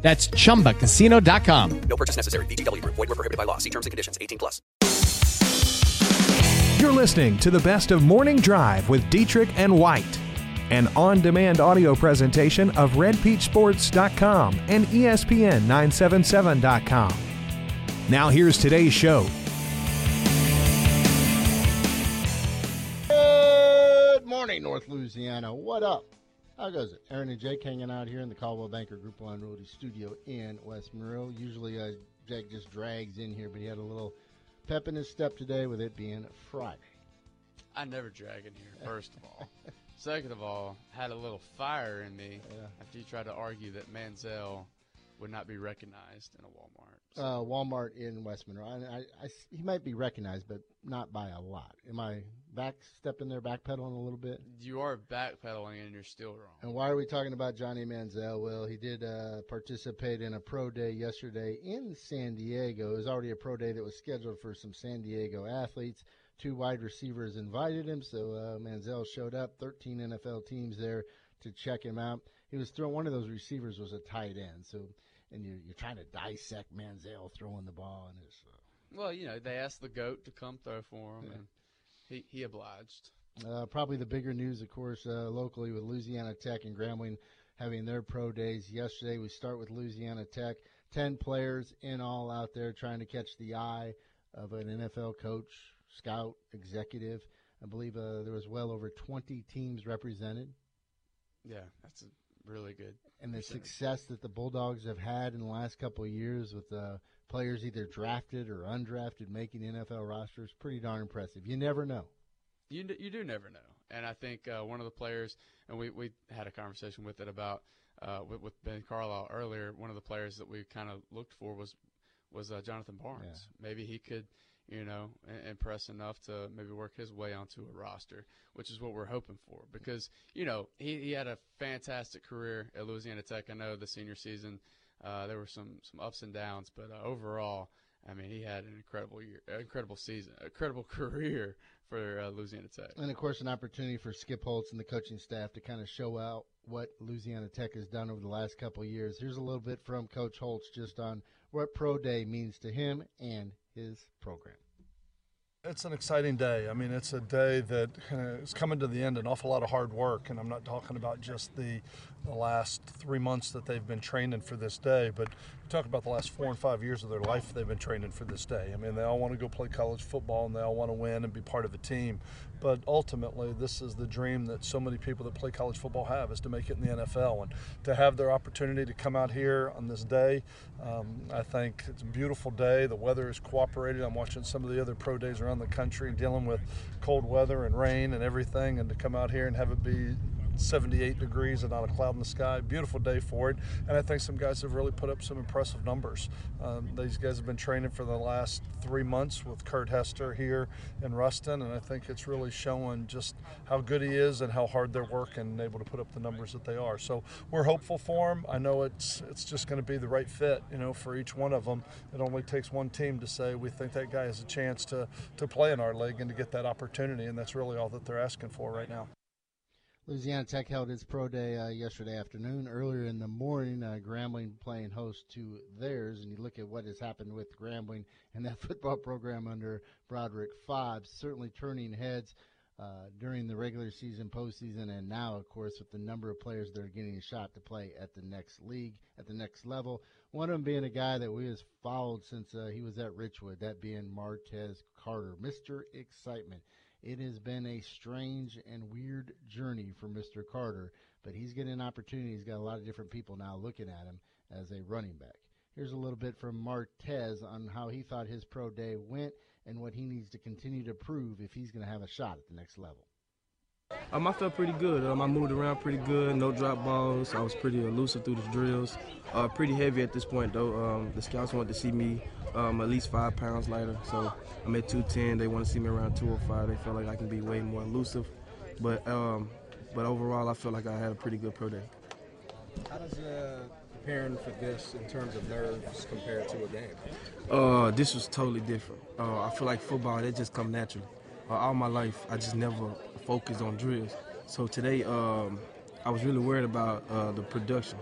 That's chumbacasino.com. No purchase necessary. VGW Group. Void were prohibited by law. See terms and conditions. 18 plus. You're listening to the best of Morning Drive with Dietrich and White, an on-demand audio presentation of RedPeachSports.com and E ESPN 977.com. Now here's today's show. Good morning, North Louisiana. What up? How goes it? Aaron and Jake hanging out here in the Coldwell Banker Group One Realty Studio in West Monroe. Usually, uh, Jake just drags in here, but he had a little pep in his step today with it being Friday. I never drag in here, first of all. Second of all, had a little fire in me after you tried to argue that Manziel would not be recognized in a Walmart. So, Uh, Walmart in West Monroe. I, I, I, he might be recognized, but not by a lot. Am I back stepping there, backpedaling a little bit? you are backpedaling and you're still wrong. And why are we talking about Johnny Manziel? Well, he did uh, participate in a pro day yesterday in San Diego. It was already a pro day that was scheduled for some San Diego athletes. Two wide receivers invited him, so uh, Manziel showed up. 13 NFL teams there to check him out. He was throwing one of those receivers was a tight end, so and you're, you're trying to dissect Manziel throwing the ball, and it's uh, Well, you know, they asked the GOAT to come throw for him, and he, he obliged. Uh, probably the bigger news, of course, uh, locally with Louisiana Tech and Grambling having their pro days yesterday. We start with Louisiana Tech. Ten players in all out there trying to catch the eye of an NFL coach, scout, executive. I believe uh, there was well over 20 teams represented. Yeah, that's a really good. And the percentage. success that the Bulldogs have had in the last couple of years with uh, players either drafted or undrafted making NFL rosters, pretty darn impressive. You never know. You you do never know, and I think uh, one of the players, and we, we had a conversation with it about uh, with, with Ben Carlisle earlier. One of the players that we kind of looked for was was uh, Jonathan Barnes. Maybe he could, you know, impress enough to maybe work his way onto a roster, which is what we're hoping for. Because you know he, he had a fantastic career at Louisiana Tech. I know the senior season uh, there were some some ups and downs, but uh, overall. I mean, he had an incredible year, incredible season, incredible career for uh, Louisiana Tech. And of course, an opportunity for Skip Holtz and the coaching staff to kind of show out what Louisiana Tech has done over the last couple years. Here's a little bit from Coach Holtz just on what Pro Day means to him and his program. It's an exciting day. I mean, it's a day that uh, kind is coming to the end, an awful lot of hard work, and I'm not talking about just the, the last three months that they've been training for this day, but talk about the last four and five years of their life they've been training for this day. I mean, they all want to go play college football and they all want to win and be part of a team, but ultimately, this is the dream that so many people that play college football have is to make it in the NFL and to have their opportunity to come out here on this day. Um, I think it's a beautiful day. The weather is cooperating. I'm watching some of the other pro days around the country dealing with cold weather and rain and everything, and to come out here and have it be 78 degrees and not a cloud in the sky. Beautiful day for it. And I think some guys have really put up some impressive numbers. Um, these guys have been training for the last three months with Kurt Hester here in Ruston, and I think it's really showing just how good he is and how hard they're working and able to put up the numbers that they are. So we're hopeful for him. I know it's it's just going to be the right fit, you know, for each one of them. It only takes one team to say we think that guy has a chance to to play in our league and to get that opportunity, and that's really all that they're asking for right now. Louisiana Tech held its pro day uh, yesterday afternoon. Earlier in the morning, uh, Grambling playing host to theirs, and you look at what has happened with Grambling and that football program under Broderick Fobbs, certainly turning heads uh, during the regular season, postseason, and now, of course, with the number of players that are getting a shot to play at the next league, at the next level. One of them being a guy that we has followed since uh, he was at Richwood, that being Martez Carter, Mr. Excitement. It has been a strange and weird journey for Mr. Carter, but he's getting an opportunity. He's got a lot of different people now looking at him as a running back. Here's a little bit from Martez on how he thought his pro day went and what he needs to continue to prove if he's going to have a shot at the next level. Um, I felt pretty good. Um, I moved around pretty good, no drop balls. I was pretty elusive through the drills. Uh, pretty heavy at this point, though. Um, the scouts wanted to see me um, at least five pounds lighter. So I'm at 210. They want to see me around 205. They feel like I can be way more elusive. But um, but overall, I feel like I had a pretty good pro day. How does uh, preparing for this in terms of nerves compare to a game? Uh, this was totally different. Uh, I feel like football, that just come naturally. Uh, all my life, I just never focused on drills. So today, um, I was really worried about uh, the production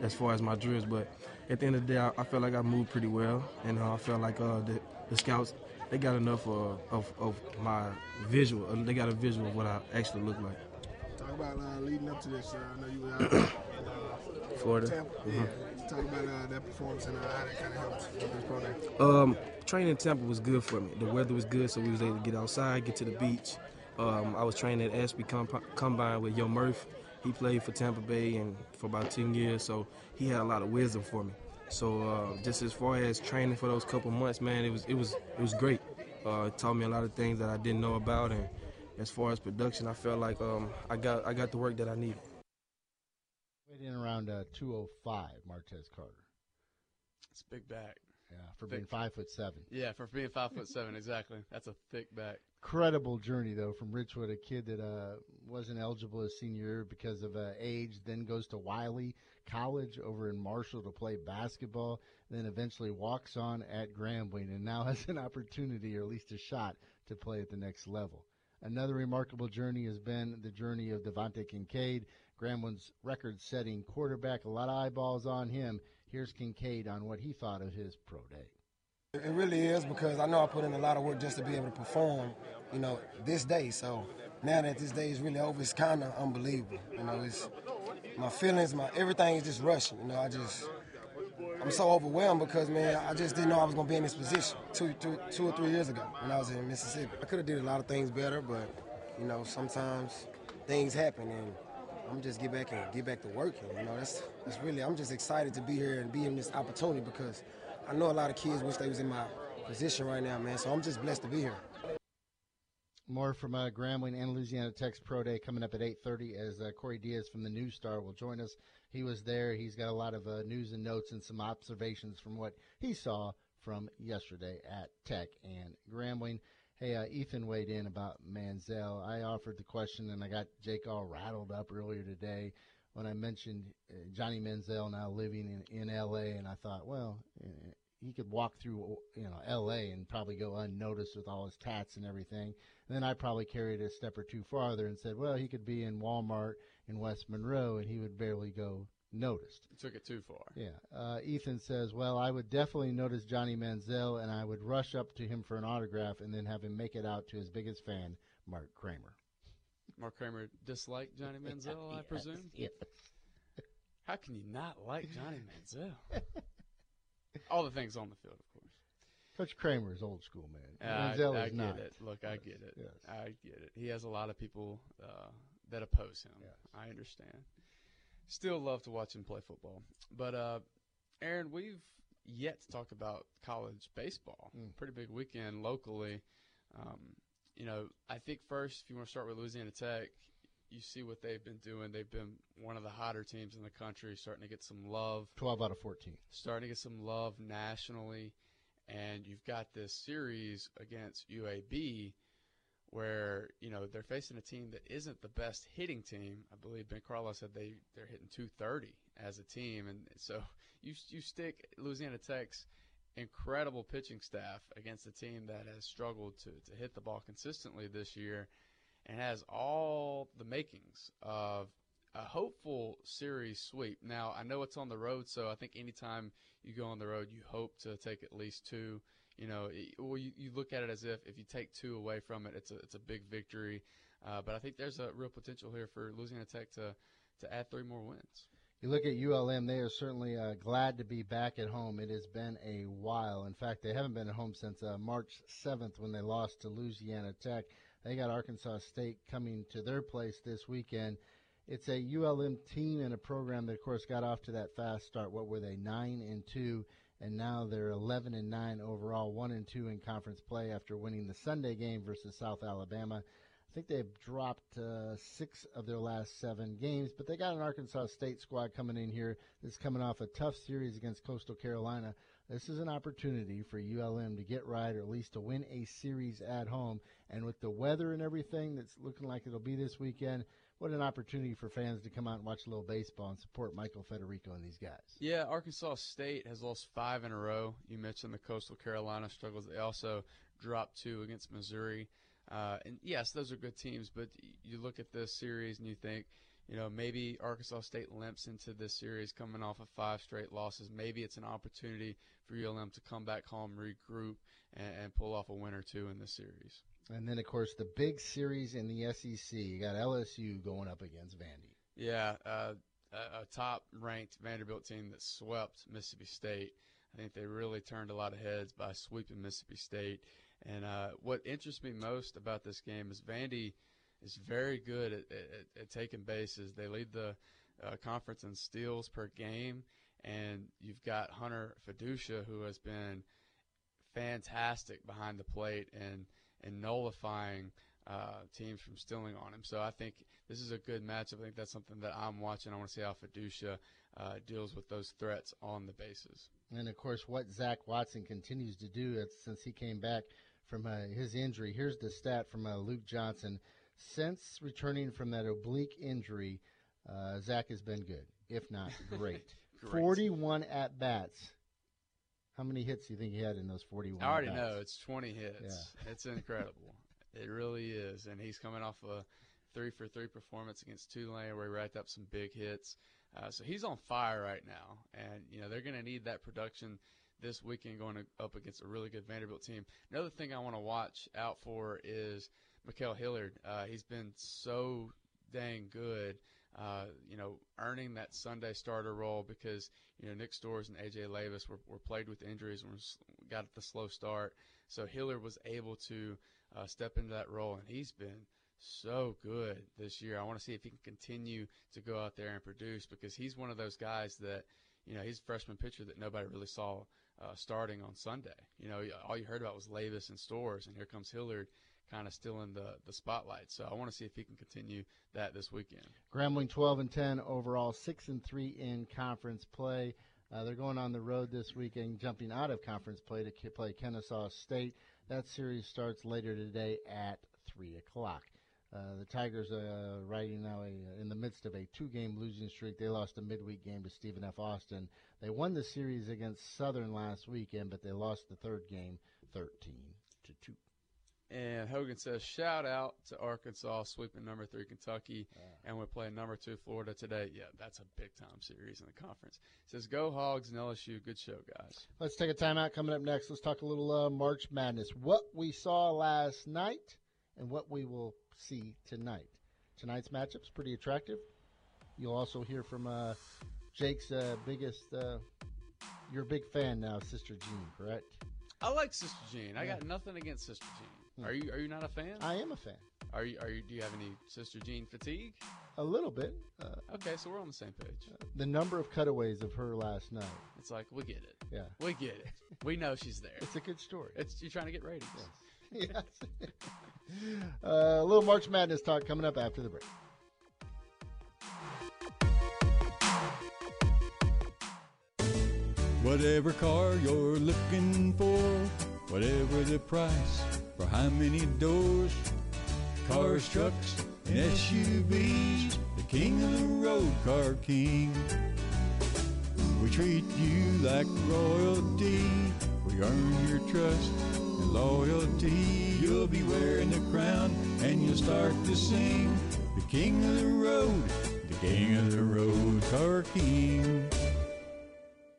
as far as my drills. But at the end of the day, I, I felt like I moved pretty well, and uh, I felt like uh, the, the scouts they got enough uh, of of my visual. They got a visual of what I actually look like. Talk about uh, leading up to this. Uh, I know you were out in uh, Florida. Tampa. Mhm. Yeah. Talk about uh, that performance and uh, how that kind of helped with this pro day. Um, training in Tampa was good for me. The weather was good, so we was able to get outside, get to the beach. Um, I was training at Ashby Comp- Combine with Yo Murph. He played for Tampa Bay and for about 10 years, so he had a lot of wisdom for me. So uh, just as far as training for those couple months, man, it was it was it was great. Uh, it taught me a lot of things that I didn't know about, and as far as production, I felt like um, I got I got the work that I needed. Weighed in around uh, 205, Martez Carter. It's big back. Yeah, for Thick. being five foot seven. Yeah, for being five foot seven, exactly. That's a thick back. Incredible journey though from Richwood, a kid that uh, wasn't eligible his senior year because of uh, age, then goes to Wiley College over in Marshall to play basketball, then eventually walks on at Grambling, and now has an opportunity or at least a shot to play at the next level. Another remarkable journey has been the journey of DeVante Kincade, Grambling's record-setting quarterback. A lot of eyeballs on him. Here's Kincade on what he thought of his pro day. It really is because I know I put in a lot of work just to be able to perform, you know, this day. So now that this day is really over, it's kind of unbelievable. You know, it's my feelings, my everything is just rushing. You know, I just I'm so overwhelmed because man, I just didn't know I was gonna be in this position two, two, two or three years ago when I was in Mississippi. I could have did a lot of things better, but you know, sometimes things happen and. I'm just get back and get back to working. You know, that's that's really. I'm just excited to be here and be in this opportunity because I know a lot of kids wish they was in my position right now, man. So I'm just blessed to be here. More from uh, Grambling and Louisiana Tech's Pro Day coming up at 8:30 as uh, Corey Diaz from the News Star will join us. He was there. He's got a lot of uh, news and notes and some observations from what he saw from yesterday at Tech and Grambling. Hey, uh, Ethan weighed in about Manziel. I offered the question, and I got Jake all rattled up earlier today when I mentioned uh, Johnny Manziel now living in, in L.A. And I thought, well, uh, he could walk through you know L.A. and probably go unnoticed with all his tats and everything. And then I probably carried it a step or two farther and said, well, he could be in Walmart in West Monroe and he would barely go noticed. You took it too far. Yeah. Uh, Ethan says, well, I would definitely notice Johnny Manziel and I would rush up to him for an autograph and then have him make it out to his biggest fan, Mark Kramer. Mark Kramer disliked Johnny Manziel, I presume. yes. How can you not like Johnny Manziel? All the things on the field, of course. Coach Kramer is old school, man. Yeah, Manziel I, I is get not. it. Look, I get it. Yes. I get it. He has a lot of people uh, that oppose him. I understand. Still love to watch him play football. But uh, Aaron, we've yet to talk about college baseball. Mm. Pretty big weekend locally. Um, you know, I think first, if you want to start with Louisiana Tech, you see what they've been doing. They've been one of the hotter teams in the country, starting to get some love. 12 out of 14. Starting to get some love nationally. And you've got this series against UAB where, you know, they're facing a team that isn't the best hitting team. I believe Ben Carlisle said they, they're hitting 230 as a team. And so you, you stick Louisiana Tech's incredible pitching staff against a team that has struggled to, to hit the ball consistently this year and has all the makings of a hopeful series sweep. Now, I know it's on the road, so I think anytime you go on the road, you hope to take at least two. You know, well, you, you look at it as if if you take two away from it, it's a it's a big victory. Uh, but I think there's a real potential here for Louisiana Tech to to add three more wins. You look at ULM, they are certainly uh, glad to be back at home. It has been a while. In fact, they haven't been at home since uh, March 7th when they lost to Louisiana Tech. They got Arkansas State coming to their place this weekend. It's a ULM team and a program that, of course, got off to that fast start. What were they, nine and two, and now they're 11 and nine overall, one and two in conference play after winning the Sunday game versus South Alabama. I think they've dropped uh, six of their last seven games, but they got an Arkansas State squad coming in here that's coming off a tough series against Coastal Carolina. This is an opportunity for ULM to get right, or at least to win a series at home. And with the weather and everything that's looking like it'll be this weekend, what an opportunity for fans to come out and watch a little baseball and support Michael Federico and these guys. Yeah, Arkansas State has lost five in a row. You mentioned the Coastal Carolina struggles. They also dropped two against Missouri. Uh, and yes, those are good teams, but you look at this series and you think, you know, maybe Arkansas State limps into this series coming off of five straight losses. Maybe it's an opportunity for ULM to come back home, regroup, and, and pull off a win or two in this series. And then, of course, the big series in the SEC. You got LSU going up against Vandy. Yeah, uh, a, a top-ranked Vanderbilt team that swept Mississippi State. I think they really turned a lot of heads by sweeping Mississippi State. And uh, what interests me most about this game is Vandy is very good at, at, at taking bases. They lead the uh, conference in steals per game, and you've got Hunter Feduccia, who has been fantastic behind the plate and and nullifying uh, teams from stealing on him. So I think this is a good matchup. I think that's something that I'm watching. I want to see how Feduccia uh, deals with those threats on the bases. And of course, what Zach Watson continues to do since he came back from uh, his injury. Here's the stat from uh, Luke Johnson. Since returning from that oblique injury, uh, Zach has been good, if not great. Great. 41 at bats. How many hits do you think he had in those 41? I already at-bats? know it's 20 hits. Yeah. It's incredible. it really is, and he's coming off a three for three performance against Tulane where he racked up some big hits. Uh, so he's on fire right now, and you know they're going to need that production this weekend going up against a really good Vanderbilt team. Another thing I want to watch out for is Ma'Khail Hilliard. Uh, he's been so dang good. Uh, you know, earning that Sunday starter role because you know Nick Storz and AJ Labas were, were plagued with injuries and got the slow start. So Hilliard was able to uh, step into that role, and he's been so good this year. I want to see if he can continue to go out there and produce because he's one of those guys that you know he's a freshman pitcher that nobody really saw uh, starting on Sunday. You know, all you heard about was Labas and Storz, and here comes Hilliard kind of still in the, the spotlight. So I want to see if he can continue that this weekend. Grambling 12 and 10 overall, 6 and 3 in conference play. Uh, they're going on the road this weekend, jumping out of conference play to play Kennesaw State. That series starts later today at 3 o'clock. Uh, the Tigers are riding now a, in the midst of a two-game losing streak. They lost a midweek game to Stephen F. Austin. They won the series against Southern last weekend, but they lost the third game 13 to 2. And Hogan says, shout out to Arkansas sweeping number three Kentucky, and we play number two Florida today. Yeah, that's a big time series in the conference. says, go Hogs and LSU. Good show, guys. Let's take a timeout. Coming up next, let's talk a little uh, March Madness. What we saw last night and what we will see tonight. Tonight's matchup's pretty attractive. You'll also hear from uh, Jake's uh, biggest. Uh, you're a big fan now, Sister Jean, correct? I like Sister Jean. I got nothing against Sister Jean. Hmm. Are you Are you not a fan? I am a fan. Are you Are you Do you have any Sister Jean fatigue? A little bit. Uh, Okay, so we're on the same page. the number of cutaways of her last night. It's like we get it. Yeah. We get it. We know she's there. It's a good story. It's you're trying to get ratings. yes. uh, a little March Madness talk coming up after the break. Whatever car you're looking for, whatever the price, for how many doors, cars, trucks, and SUVs, the king of the road, Car King. We treat you like royalty, we earn your trust loyalty. You'll be wearing the crown and you'll start to sing, the king of the road, the king of the road, Car King.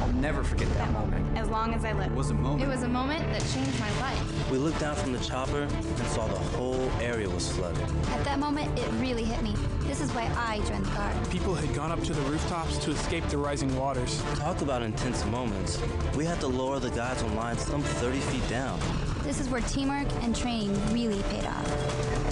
I'll never forget that moment. As long as I live. It was a moment. It was a moment that changed my life. We looked down from the chopper and saw the whole area was flooded. At that moment, it really hit me. This is why I joined the Guard. People had gone up to the rooftops to escape the rising waters. Talk about intense moments. We had to lower the guys on line some 30 feet down. This is where teamwork and training really paid off.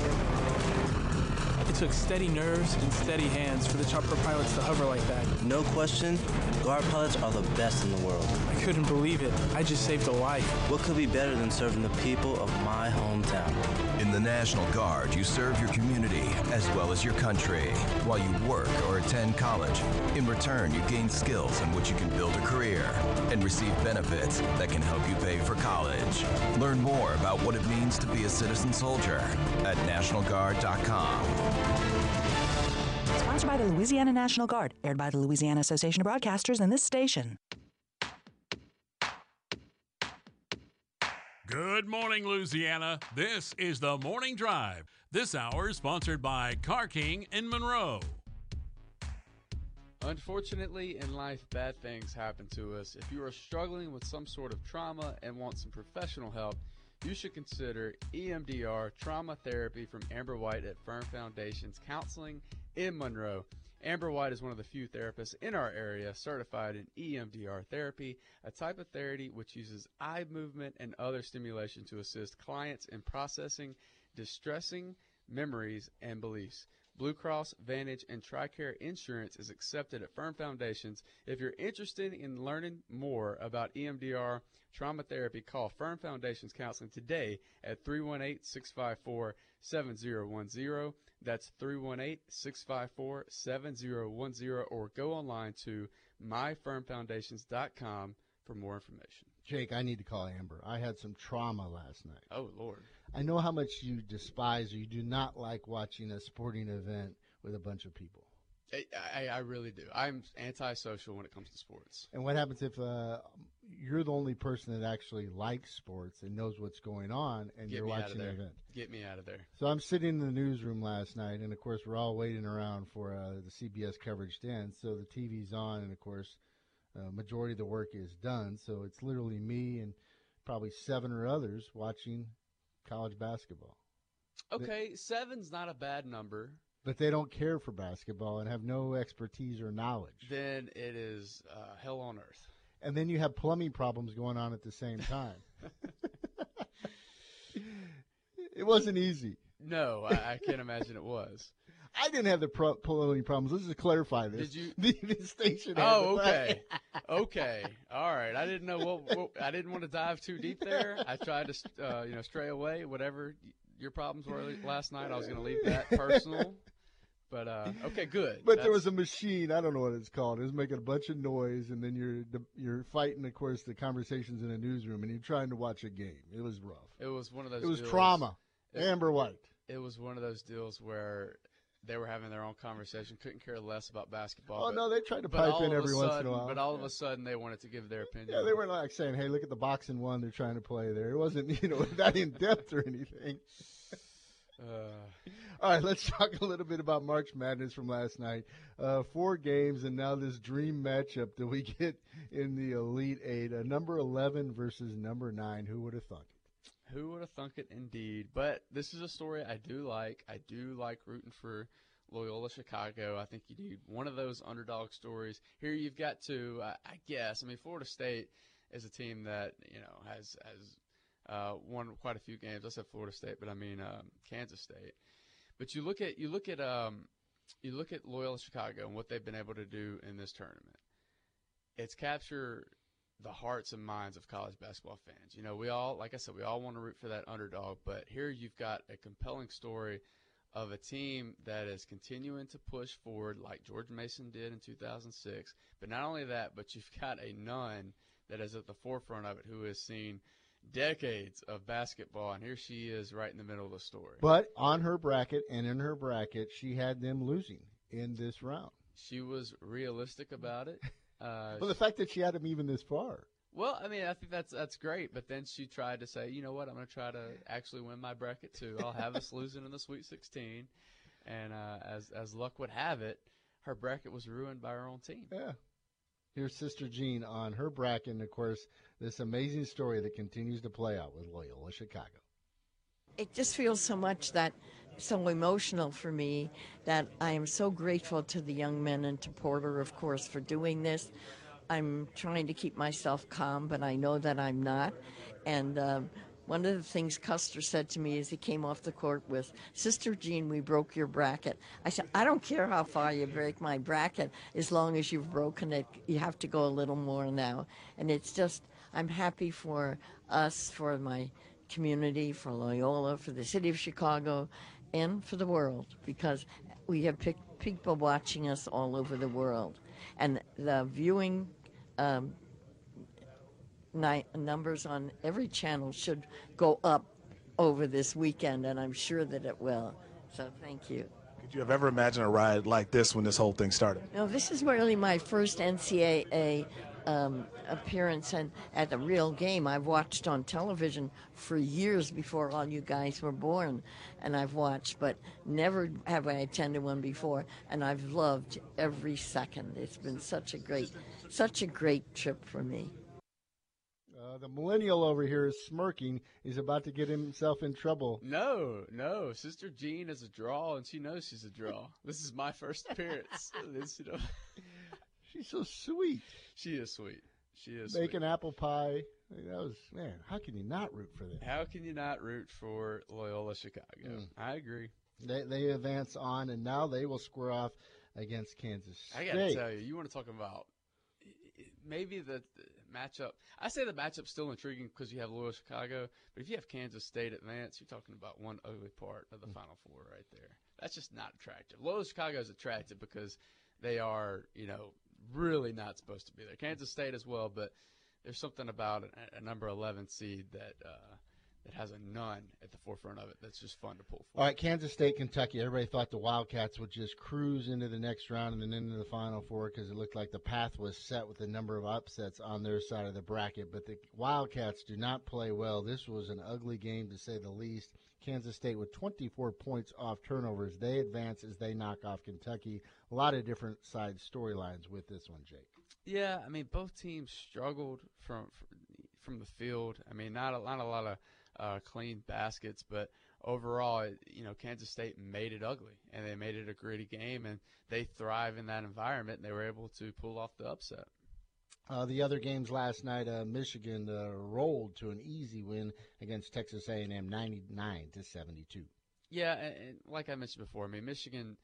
It took steady nerves and steady hands for the chopper pilots to hover like that. No question, guard pilots are the best in the world. I couldn't believe it. I just saved a life. What could be better than serving the people of my hometown? In the National Guard, you serve your community as well as your country while you work or attend college. In return, you gain skills in which you can build a career and receive benefits that can help you pay for college. Learn more about what it means to be a citizen soldier at NationalGuard.com. Sponsored by the Louisiana National Guard, aired by the Louisiana Association of Broadcasters and this station. Good morning, Louisiana. This is the Morning Drive. This hour is sponsored by Car King in Monroe. Unfortunately, in life, bad things happen to us. If you are struggling with some sort of trauma and want some professional help, you should consider EMDR trauma therapy from Amber White at Firm Foundations Counseling in Monroe. Amber White is one of the few therapists in our area certified in EMDR therapy, a type of therapy which uses eye movement and other stimulation to assist clients in processing distressing memories and beliefs. Blue Cross, Vantage, and TRICARE insurance is accepted at Firm Foundations. If you're interested in learning more about EMDR trauma therapy, call Firm Foundations Counseling today at 318 654 7010. That's 318 654 7010, or go online to myfirmfoundations.com for more information. Jake, I need to call Amber. I had some trauma last night. Oh, Lord. I know how much you despise or you do not like watching a sporting event with a bunch of people. I, I, I really do. I'm antisocial when it comes to sports. And what happens if uh, you're the only person that actually likes sports and knows what's going on, and Get you're me out of watching the event? Get me out of there. So I'm sitting in the newsroom last night, and of course we're all waiting around for uh, the CBS coverage to end. So the TV's on, and of course, uh, majority of the work is done. So it's literally me and probably seven or others watching college basketball. Okay, seven's not a bad number. But they don't care for basketball and have no expertise or knowledge. Then it is uh, hell on earth. And then you have plumbing problems going on at the same time. it wasn't easy. No, I, I can't imagine it was. I didn't have the pro- plumbing problems. Let's just clarify this. Did you? The, the station. Oh, okay, okay, all right. I didn't know what, what I didn't want to dive too deep there. I tried to, uh, you know, stray away. Whatever your problems were last night, I was going to leave that personal. But uh, okay, good. But there was a machine. I don't know what it's called. It was making a bunch of noise, and then you're you're fighting, of course, the conversations in a newsroom, and you're trying to watch a game. It was rough. It was one of those. It was deals- trauma. it- Amber White. It was one of those deals where they were having their own conversation, couldn't care less about basketball. Oh, but- no, they tried to pipe in every once in a while. But all of a sudden, they wanted to give their opinion. Yeah, they weren't like saying, "Hey, look at the boxing one they're trying to play there." It wasn't, you know, that in depth or anything. Uh, All right, let's talk a little bit about March Madness from last night. Uh, four games, and now this dream matchup that we get in the Elite Eight: uh, number eleven versus number nine. Who would have it? Who would have thunk it, indeed? But this is a story I do like. I do like rooting for Loyola Chicago. I think you need one of those underdog stories. Here you've got to, I I guess. I mean, Florida State is a team that you know has has uh, won quite a few games. I said Florida State, but I mean um, Kansas State. But you look at you look at um, you look at Loyola Chicago and what they've been able to do in this tournament. It's capture the hearts and minds of college basketball fans. You know, we all, like I said, we all want to root for that underdog, but here you've got a compelling story of a team that is continuing to push forward like George Mason did in 2006. But not only that, but you've got a nun that is at the forefront of it who has seen decades of basketball, and here she is right in the middle of the story. But on her bracket and in her bracket, she had them losing in this round. She was realistic about it. Uh, Well, the fact that she had them even this far. Well, I mean, I think that's that's great. But then she tried to say, you know what, I'm going to try to actually win my bracket too. I'll have us losing in the Sweet 16, and uh, as as luck would have it, her bracket was ruined by her own team. Yeah. Here's Sister Jean on her bracket, and of course, this amazing story that continues to play out with Loyola Chicago. It just feels so much that so emotional for me that I am so grateful to the young men and to Porter, of course, for doing this. I'm trying to keep myself calm, but I know that I'm not. And um, one of the things Custer said to me as he came off the court was, Sister Jean, we broke your bracket. I said, I don't care how far you break my bracket, as long as you've broken it, you have to go a little more now. And it's just, I'm happy for us, for my community, for Loyola, for the city of Chicago, and for the world, because we have people watching us all over the world. And the viewing um, numbers on every channel should go up over this weekend, and I'm sure that it will. So thank you. Could you have ever imagined a ride like this when this whole thing started? No, this is really my first NCAA um, appearance and at a real game. I've watched on television for years before all you guys were born, and I've watched, but never have I attended one before, and I've loved every second. It's been such a great, such a great trip for me. Uh, the millennial over here is smirking. He's about to get himself in trouble. No, no. Sister Jean is a draw, and she knows she's a draw. this is my first appearance. This, you know, She's so sweet. She is sweet. She is Making sweet. apple pie. That was man. How can you not root for them? How can you not root for Loyola Chicago? Mm. I agree. They they advance on, and now they will square off against Kansas State. I got to tell you, you want to talk about maybe the, the matchup. I say the matchup's still intriguing because you have Loyola Chicago, but if you have Kansas State advance, you're talking about one ugly part of the Final Four right there. That's just not attractive. Loyola Chicago is attractive because they are, you know, really not supposed to be there. Kansas State as well, but there's something about a, a number 11 seed that uh, that has a nun at the forefront of it that's just fun to pull for. All right, Kansas State, Kentucky. Everybody thought the Wildcats would just cruise into the next round and then into the Final Four because it looked like the path was set with a number of upsets on their side of the bracket. But the Wildcats do not play well. This was an ugly game to say the least. Kansas State with 24 points off turnovers. They advance as they knock off Kentucky. A lot of different side storylines with this one, Jake. Yeah, I mean both teams struggled from from the field. I mean not a, not a lot of uh, clean baskets, but overall, you know, Kansas State made it ugly and they made it a gritty game, and they thrive in that environment, and they were able to pull off the upset. Uh, the other games last night, uh, Michigan uh, rolled to an easy win against Texas A&M, 99 to 72. Yeah, and, and like I mentioned before, I mean Michigan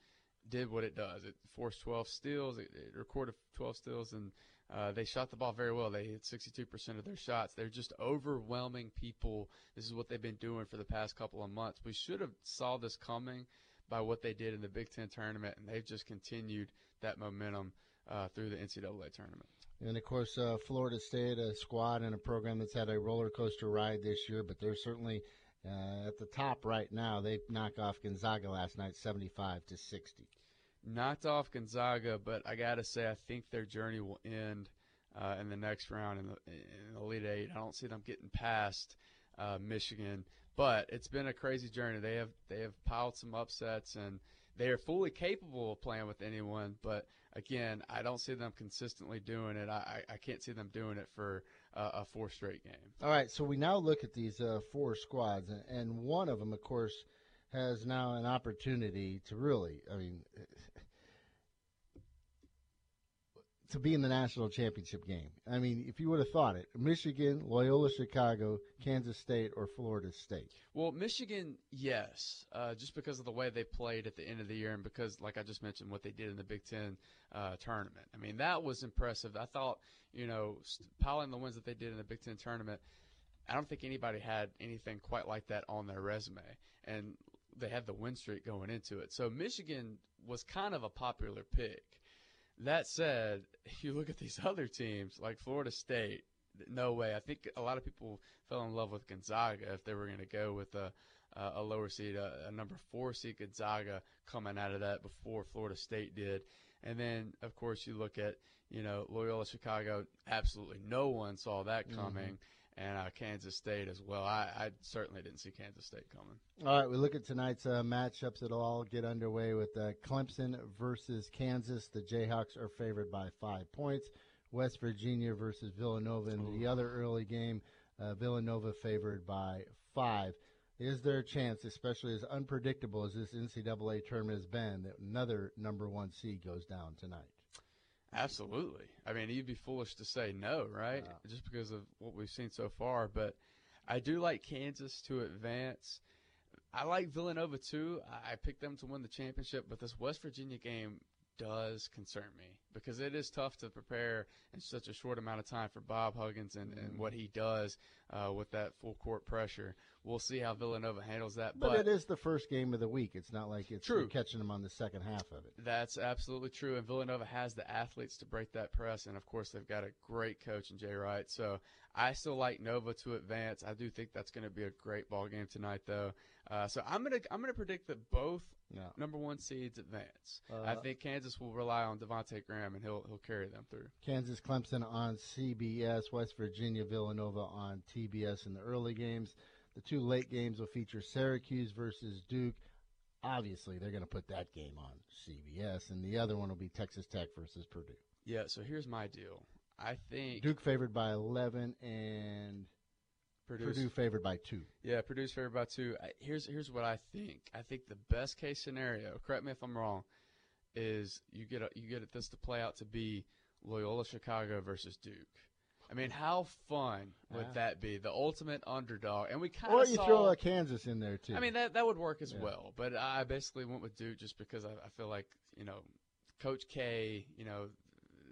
did what it does. It forced 12 steals, it, it recorded 12 steals, and uh, they shot the ball very well. They hit 62% of their shots. They're just overwhelming people. This is what they've been doing for the past couple of months. We should have saw this coming by what they did in the Big Ten tournament, and they've just continued that momentum uh, through the NCAA tournament. And of course, uh, Florida State, a squad and a program that's had a roller coaster ride this year, but they're certainly uh, at the top right now. They knocked off Gonzaga last night, 75 to 60. Knocked off Gonzaga, but I gotta say I think their journey will end uh, in the next round in the, in the Elite Eight. I don't see them getting past uh, Michigan, but it's been a crazy journey. They have they have piled some upsets and they are fully capable of playing with anyone. But again, I don't see them consistently doing it. I, I can't see them doing it for uh, a four straight game. All right, so we now look at these uh, four squads, and one of them, of course, has now an opportunity to really, I mean, to be in the national championship game. I mean, if you would have thought it, Michigan, Loyola Chicago, Kansas State, or Florida State. Well, Michigan, yes, uh, just because of the way they played at the end of the year, and because, like I just mentioned, what they did in the Big Ten uh, tournament. I mean, that was impressive. I thought, you know, piling the wins that they did in the Big Ten tournament. I don't think anybody had anything quite like that on their resume, and they had the win streak going into it. So Michigan was kind of a popular pick. That said, you look at these other teams like Florida State. No way. I think a lot of people fell in love with Gonzaga if they were going to go with a a lower seed, a, a number four seed Gonzaga coming out of that before Florida State did. And then, of course, you look at you know Loyola Chicago. Absolutely, no one saw that mm-hmm. coming, and uh, Kansas State as well. I, I certainly didn't see Kansas State coming. All right, we look at tonight's uh, matchups. It'll all get underway with uh, Clemson versus Kansas. The Jayhawks are favored by five points. West Virginia versus Villanova in the other early game. Uh, Villanova favored by five. Is there a chance, especially as unpredictable as this NCAA tournament has been, that another number one seed goes down tonight? Absolutely. I mean, you'd be foolish to say no, right? Just because of what we've seen so far. But I do like Kansas to advance. I like Villanova too. I I picked them to win the championship, but this West Virginia game does concern me because it is tough to prepare in such a short amount of time for Bob Huggins and, and what he does uh, with that full court pressure. We'll see how Villanova handles that. But, it is the first game of the week. It's not like it's True. catching them on the second half of it. That's absolutely true. And Villanova has the athletes to break that press. And of course, they've got a great coach in Jay Wright. So I still like Nova to advance. I do think that's going to be a great ball game tonight, though. Uh, so I'm gonna I'm gonna predict that both number one seeds advance. I Uh, think Kansas will rely on Devontae Graham and he'll he'll carry them through. Kansas Clemson on CBS, West Virginia Villanova on TBS in the early games. The two late games will feature Syracuse versus Duke. Obviously, they're going to put that game on CBS, and the other one will be Texas Tech versus Purdue. Yeah. So here's my deal. I think Duke favored by 11 and Purdue's- Purdue favored by 2. Yeah, Purdue's favored by two. I- Here's here's what I think. I think the best case scenario. Correct me if I'm wrong. Is you get a, you get this to play out to be Loyola Chicago versus Duke. I mean, how fun would Yeah. that be? The ultimate underdog, and we kind of Or of you saw. throw a Kansas in there, too. I mean, that that would work as Yeah. well. But I basically went with Duke just because I, I feel like you know, Coach K. You know,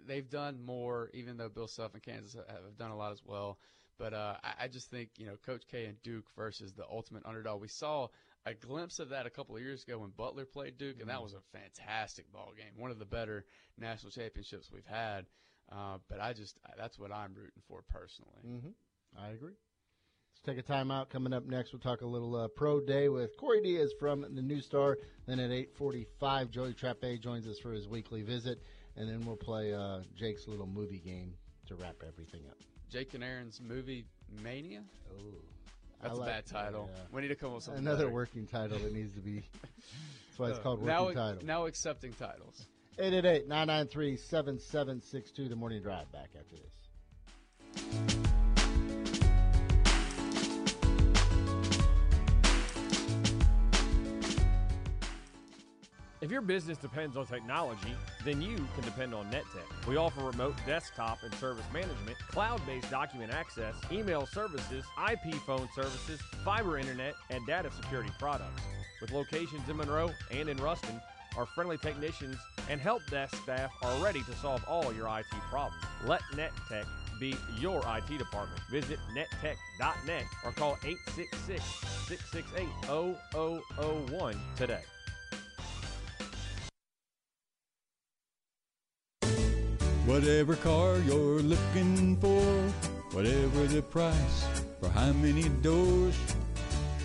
they've done more, even though Bill Self and Kansas have have done a lot as well. But uh, I, I just think you know, Coach K and Duke versus the ultimate underdog. We saw a glimpse of that a couple of years ago when Butler played Duke, and that was a fantastic ball game, one of the better national championships we've had. Uh, but I just that's what I'm rooting for personally. Mm-hmm. I agree. Let's take a timeout. Coming up next, we'll talk a little uh, pro day with Corey Diaz from the New Star. Then at 8:45, Joey Trappe joins us for his weekly visit, and then we'll play uh, Jake's little movie game to wrap everything up. Jake and Aaron's movie Mania. Oh, That's I a like- bad title. yeah. We need to come up with something Another better. working title that needs to be. That's why it's Uh, called working now, title. Now accepting titles. 888 993 7762. The morning drive back after this. If your business depends on technology, then you can depend on NetTech. We offer remote desktop and service management, cloud-based document access, email services, IP phone services, fiber internet, and data security products. With locations in Monroe and in Ruston, our friendly technicians and help desk staff are ready to solve all your IT problems. Let NetTech be your IT department. Visit nettech.net or call 866 668 0001 today. Whatever car you're looking for, whatever the price, for how many doors,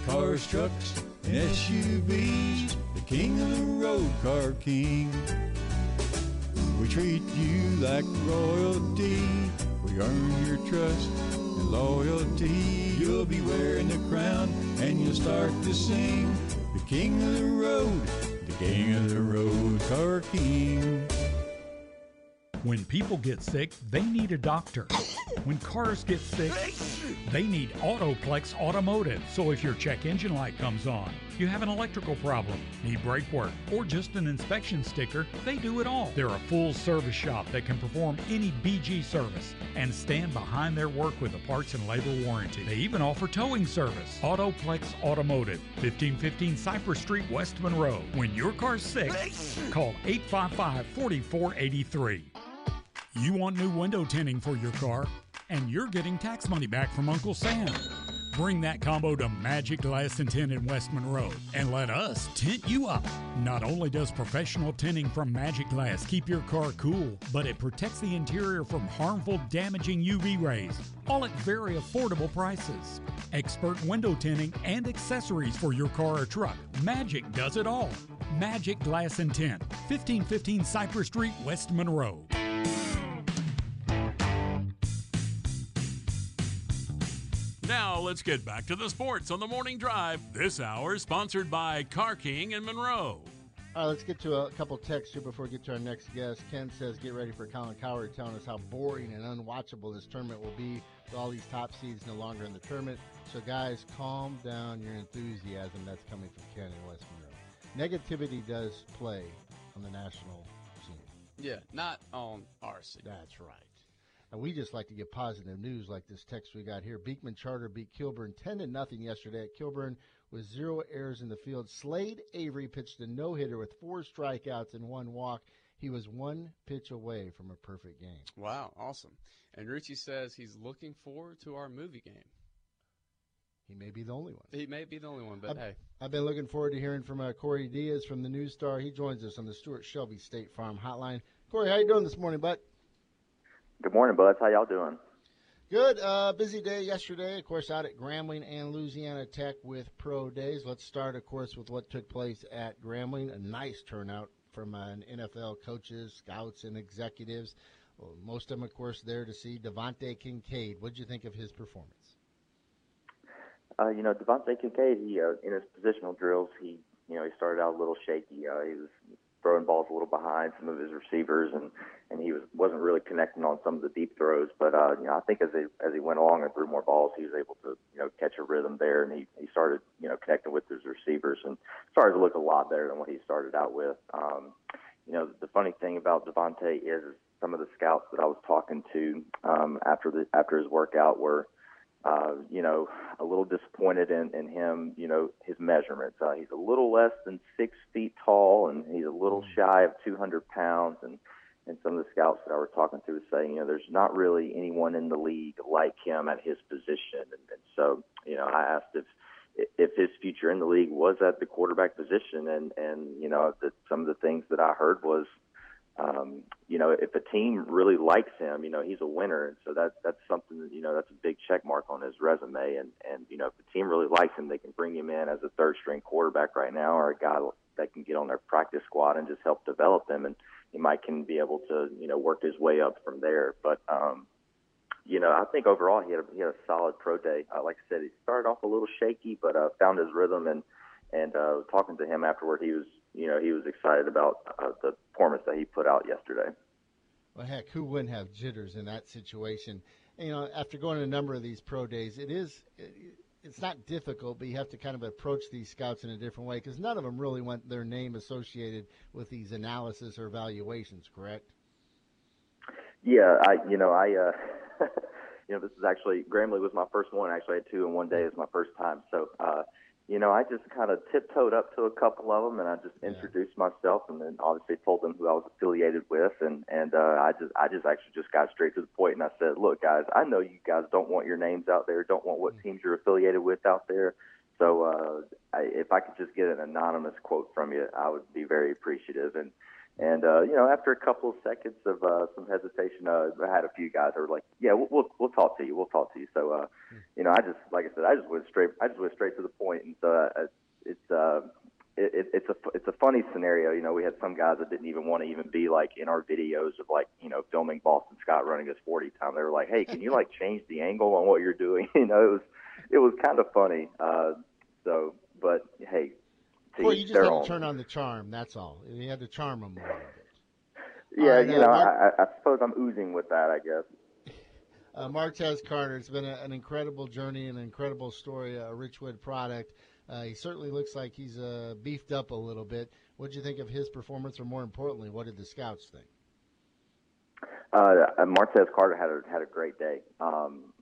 cars, trucks, SUVs, the king of the road, Car King. We treat you like royalty, we earn your trust and loyalty. You'll be wearing the crown and you'll start to sing, the king of the road, the king of the road, Car King. When people get sick, they need a doctor. When cars get sick, they need Autoplex Automotive. So if your check engine light comes on, you have an electrical problem, need brake work, or just an inspection sticker, they do it all. They're a full service shop that can perform any BG service and stand behind their work with a parts and labor warranty. They even offer towing service. Autoplex Automotive, 1515 Cypress Street, West Monroe. When your car's sick, call 855 4483. You want new window tinting for your car, and you're getting tax money back from Uncle Sam. Bring that combo to Magic Glass and Tint in West Monroe and let us tint you up. Not only does professional tinting from Magic Glass keep your car cool, but it protects the interior from harmful, damaging UV rays, all at very affordable prices. Expert window tinting and accessories for your car or truck. Magic does it all. Magic Glass and Tint, 1515 Cypress Street, West Monroe. Let's get back to the sports on the morning drive. This hour is sponsored by Car King in Monroe. All right, let's get to a couple texts here before we get to our next guest. Ken says, "Get ready for Colin Cowherd telling us how boring and unwatchable this tournament will be with all these top seeds no longer in the tournament." So, guys, calm down your enthusiasm. That's coming from Ken in West Monroe. Negativity does play on the national scene. Yeah, not on our scene. That's right. And we just like to get positive news like this text we got here. Beekman Charter beat Kilbourne 10 to nothing yesterday at Kilbourne with zero errors in the field. Slade Avery pitched a no hitter with four strikeouts and one walk. He was one pitch away from a perfect game. Wow, awesome. And Richie says he's looking forward to our movie game. He may be the only one. He may be the only one, but I've, hey. I've been looking forward to hearing from uh, Corey Diaz from the News Star. He joins us on the Stuart Shelby State Farm Hotline. Corey, how you doing this morning, bud? Good morning, buds. How y'all doing? Good. Uh, busy day yesterday, of course, out at Grambling and Louisiana Tech with pro days. Let's start, of course, with what took place at Grambling. A nice turnout from uh, NFL coaches, scouts, and executives. Well, most of them, of course, there to see DeVante Kincade. What did you think of his performance? Uh, you know, DeVante Kincade, he, uh, in his positional drills, he, you know, he started out a little shaky. Uh, he was throwing balls a little behind some of his receivers, and and he was wasn't really connecting on some of the deep throws. But uh, you know, I think as he as he went along and threw more balls, he was able to you know catch a rhythm there, and he he started you know connecting with his receivers and started to look a lot better than what he started out with. Um, you know, the funny thing about DeVante is some of the scouts that I was talking to um, after the after his workout were uh, you know, a little disappointed in, in him, you know, his measurements. Uh, he's a little less than six feet tall and he's a little shy of 200 pounds. And, and some of the scouts that I was talking to was saying, you know, there's not really anyone in the league like him at his position. And, and so, you know, I asked if, if his future in the league was at the quarterback position. And, and, you know, the, some of the things that I heard was, um, you know, if a team really likes him, you know, he's a winner, and so that that's something you know that's a big check mark on his resume. And and you know, if the team really likes him, they can bring him in as a third string quarterback right now, or a guy that can get on their practice squad and just help develop them, and he might can be able to you know work his way up from there. But um, you know, I think overall he had a, he had a solid pro day. Uh, like I said, he started off a little shaky, but uh, found his rhythm and and uh, talking to him afterward, he was you know, he was excited about uh, the performance that he put out yesterday. Well, heck, who wouldn't have jitters in that situation? And, you know, after going to a number of these pro days, it is. It's not difficult, but you have to kind of approach these scouts in a different way because none of them really want their name associated with these analysis or evaluations, correct? Yeah, I, you know, I, uh, you know, this is actually Grambling was my first one. Actually, I had two in one day. It's my first time, so uh, you know, I just kind of tiptoed up to a couple of them and I just introduced yeah. myself and then obviously told them who I was affiliated with and and uh, I just I just actually just got straight to the point and I said, look, guys, I know you guys don't want your names out there, don't want what mm-hmm. teams you're affiliated with out there. So uh, I, if I could just get an anonymous quote from you, I would be very appreciative. And and uh, you know, after a couple of seconds of uh, some hesitation, uh, I had a few guys that were like, "Yeah, we'll, we'll we'll talk to you. We'll talk to you." So, uh, you know, I just like I said, I just went straight. I just went straight to the point, and so uh, it's uh, it, it, it's a it's a funny scenario. You know, we had some guys that didn't even want to even be like in our videos of like you know filming Boston Scott running his 40 time. They were like, "Hey, can you like change the angle on what you're doing?" You know, it was it was kind of funny. Uh, so, but hey, well, you just had to turn on the charm. That's all. You had to charm them a little bit. Yeah, right, you uh, know, Mar- I, I, suppose I'm oozing with that. I guess. Uh, Martez Carter, it's been a, an incredible journey, an incredible story, a Richwood product. Uh, he certainly looks like he's uh, beefed up a little bit. What did you think of his performance, or more importantly, what did the scouts think? Uh, Martez Carter had a had a great day. Um,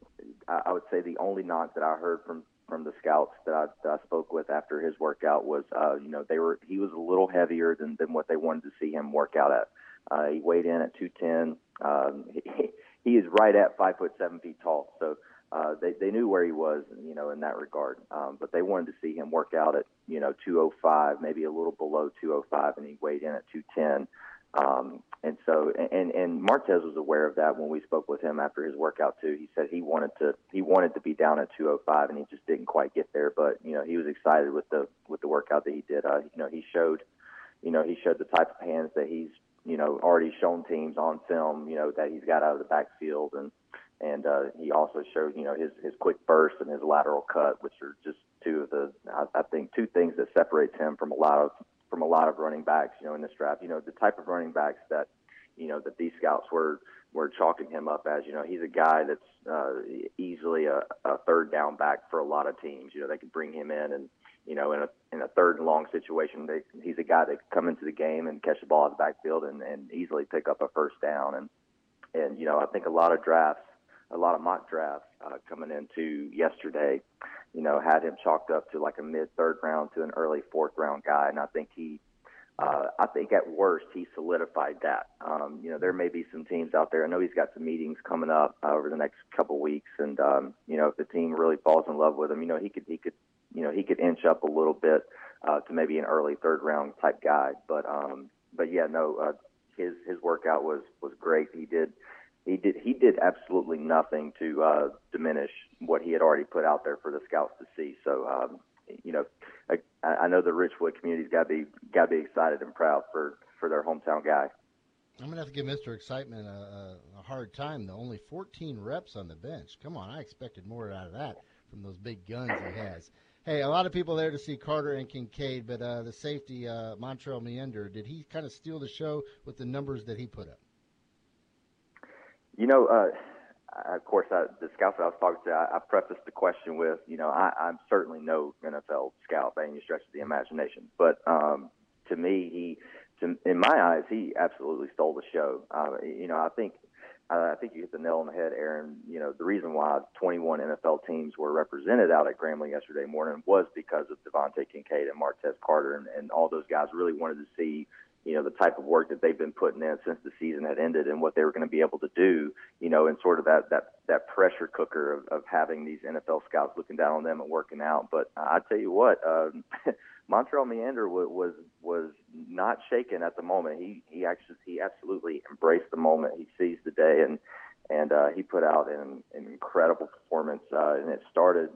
I, I would say the only knock that I heard from from the scouts that I, that I spoke with after his workout was, uh, you know, they were he was a little heavier than than what they wanted to see him work out at. Uh, he weighed in at 210. Um, he, he is right at five foot seven feet tall, so uh, they they knew where he was, you know, in that regard. Um, but they wanted to see him work out at you know 205, maybe a little below 205, and he weighed in at 210. Um, and so, and and Martez was aware of that when we spoke with him after his workout too. He said he wanted to he wanted to be down at 205, and he just didn't quite get there. But you know, he was excited with the with the workout that he did. Uh, you know, he showed, you know, he showed the type of hands that he's you know already shown teams on film. You know that he's got out of the backfield, and and uh, he also showed you know his his quick burst and his lateral cut, which are just two of the I, I think two things that separates him from a lot of from a lot of running backs, you know, in this draft. You know, the type of running backs that, you know, that these scouts were were chalking him up as. You know, he's a guy that's uh, easily a, a third down back for a lot of teams. You know, they could bring him in and you know, in a in a third and long situation, they, he's a guy that could come into the game and catch the ball in the backfield and, and easily pick up a first down. And and you know, I think a lot of drafts, a lot of mock drafts uh, coming into yesterday, you know, had him chalked up to like a mid third round to an early fourth round guy, and I think he. Uh, I think at worst he solidified that. Um, you know, there may be some teams out there. I know he's got some meetings coming up uh, over the next couple weeks, and um, you know, if the team really falls in love with him, you know, he could he could you know he could inch up a little bit uh, to maybe an early third round type guy. But um, but yeah, no, uh, his his workout was was great. He did he did he did absolutely nothing to uh, diminish what he had already put out there for the scouts to see. So um, you know, I, I know the Richwood community's got to be got to be excited and proud for for their hometown guy. I'm gonna have to give Mr. Excitement a, a, hard time though. Only 14 reps on the bench. Come on, I expected more out of that from those big guns he has. Hey, a lot of people there to see Carter and Kincade, but uh, the safety, uh, Montrell Meander, did he kind of steal the show with the numbers that he put up? You know, uh, of course, I, the scouts that I was talking to, I, I prefaced the question with, you know, I, I'm certainly no NFL scout by any stretch of the imagination, but um, to me, he, to, in my eyes, he absolutely stole the show. Uh, you know, I think I think you hit the nail on the head, Aaron. You know, the reason why 21 NFL teams were represented out at Grambling yesterday morning was because of DeVante Kincade and Martez Carter, and, and all those guys really wanted to see, you know, the type of work that they've been putting in since the season had ended and what they were going to be able to do, you know, and sort of that that that pressure cooker of, of having these NFL scouts looking down on them and working out. But I tell you what. Um, Montrell Meander was, was was not shaken at the moment. He he actually he absolutely embraced the moment. He seized the day and and uh, he put out an, an incredible performance. Uh, and it started,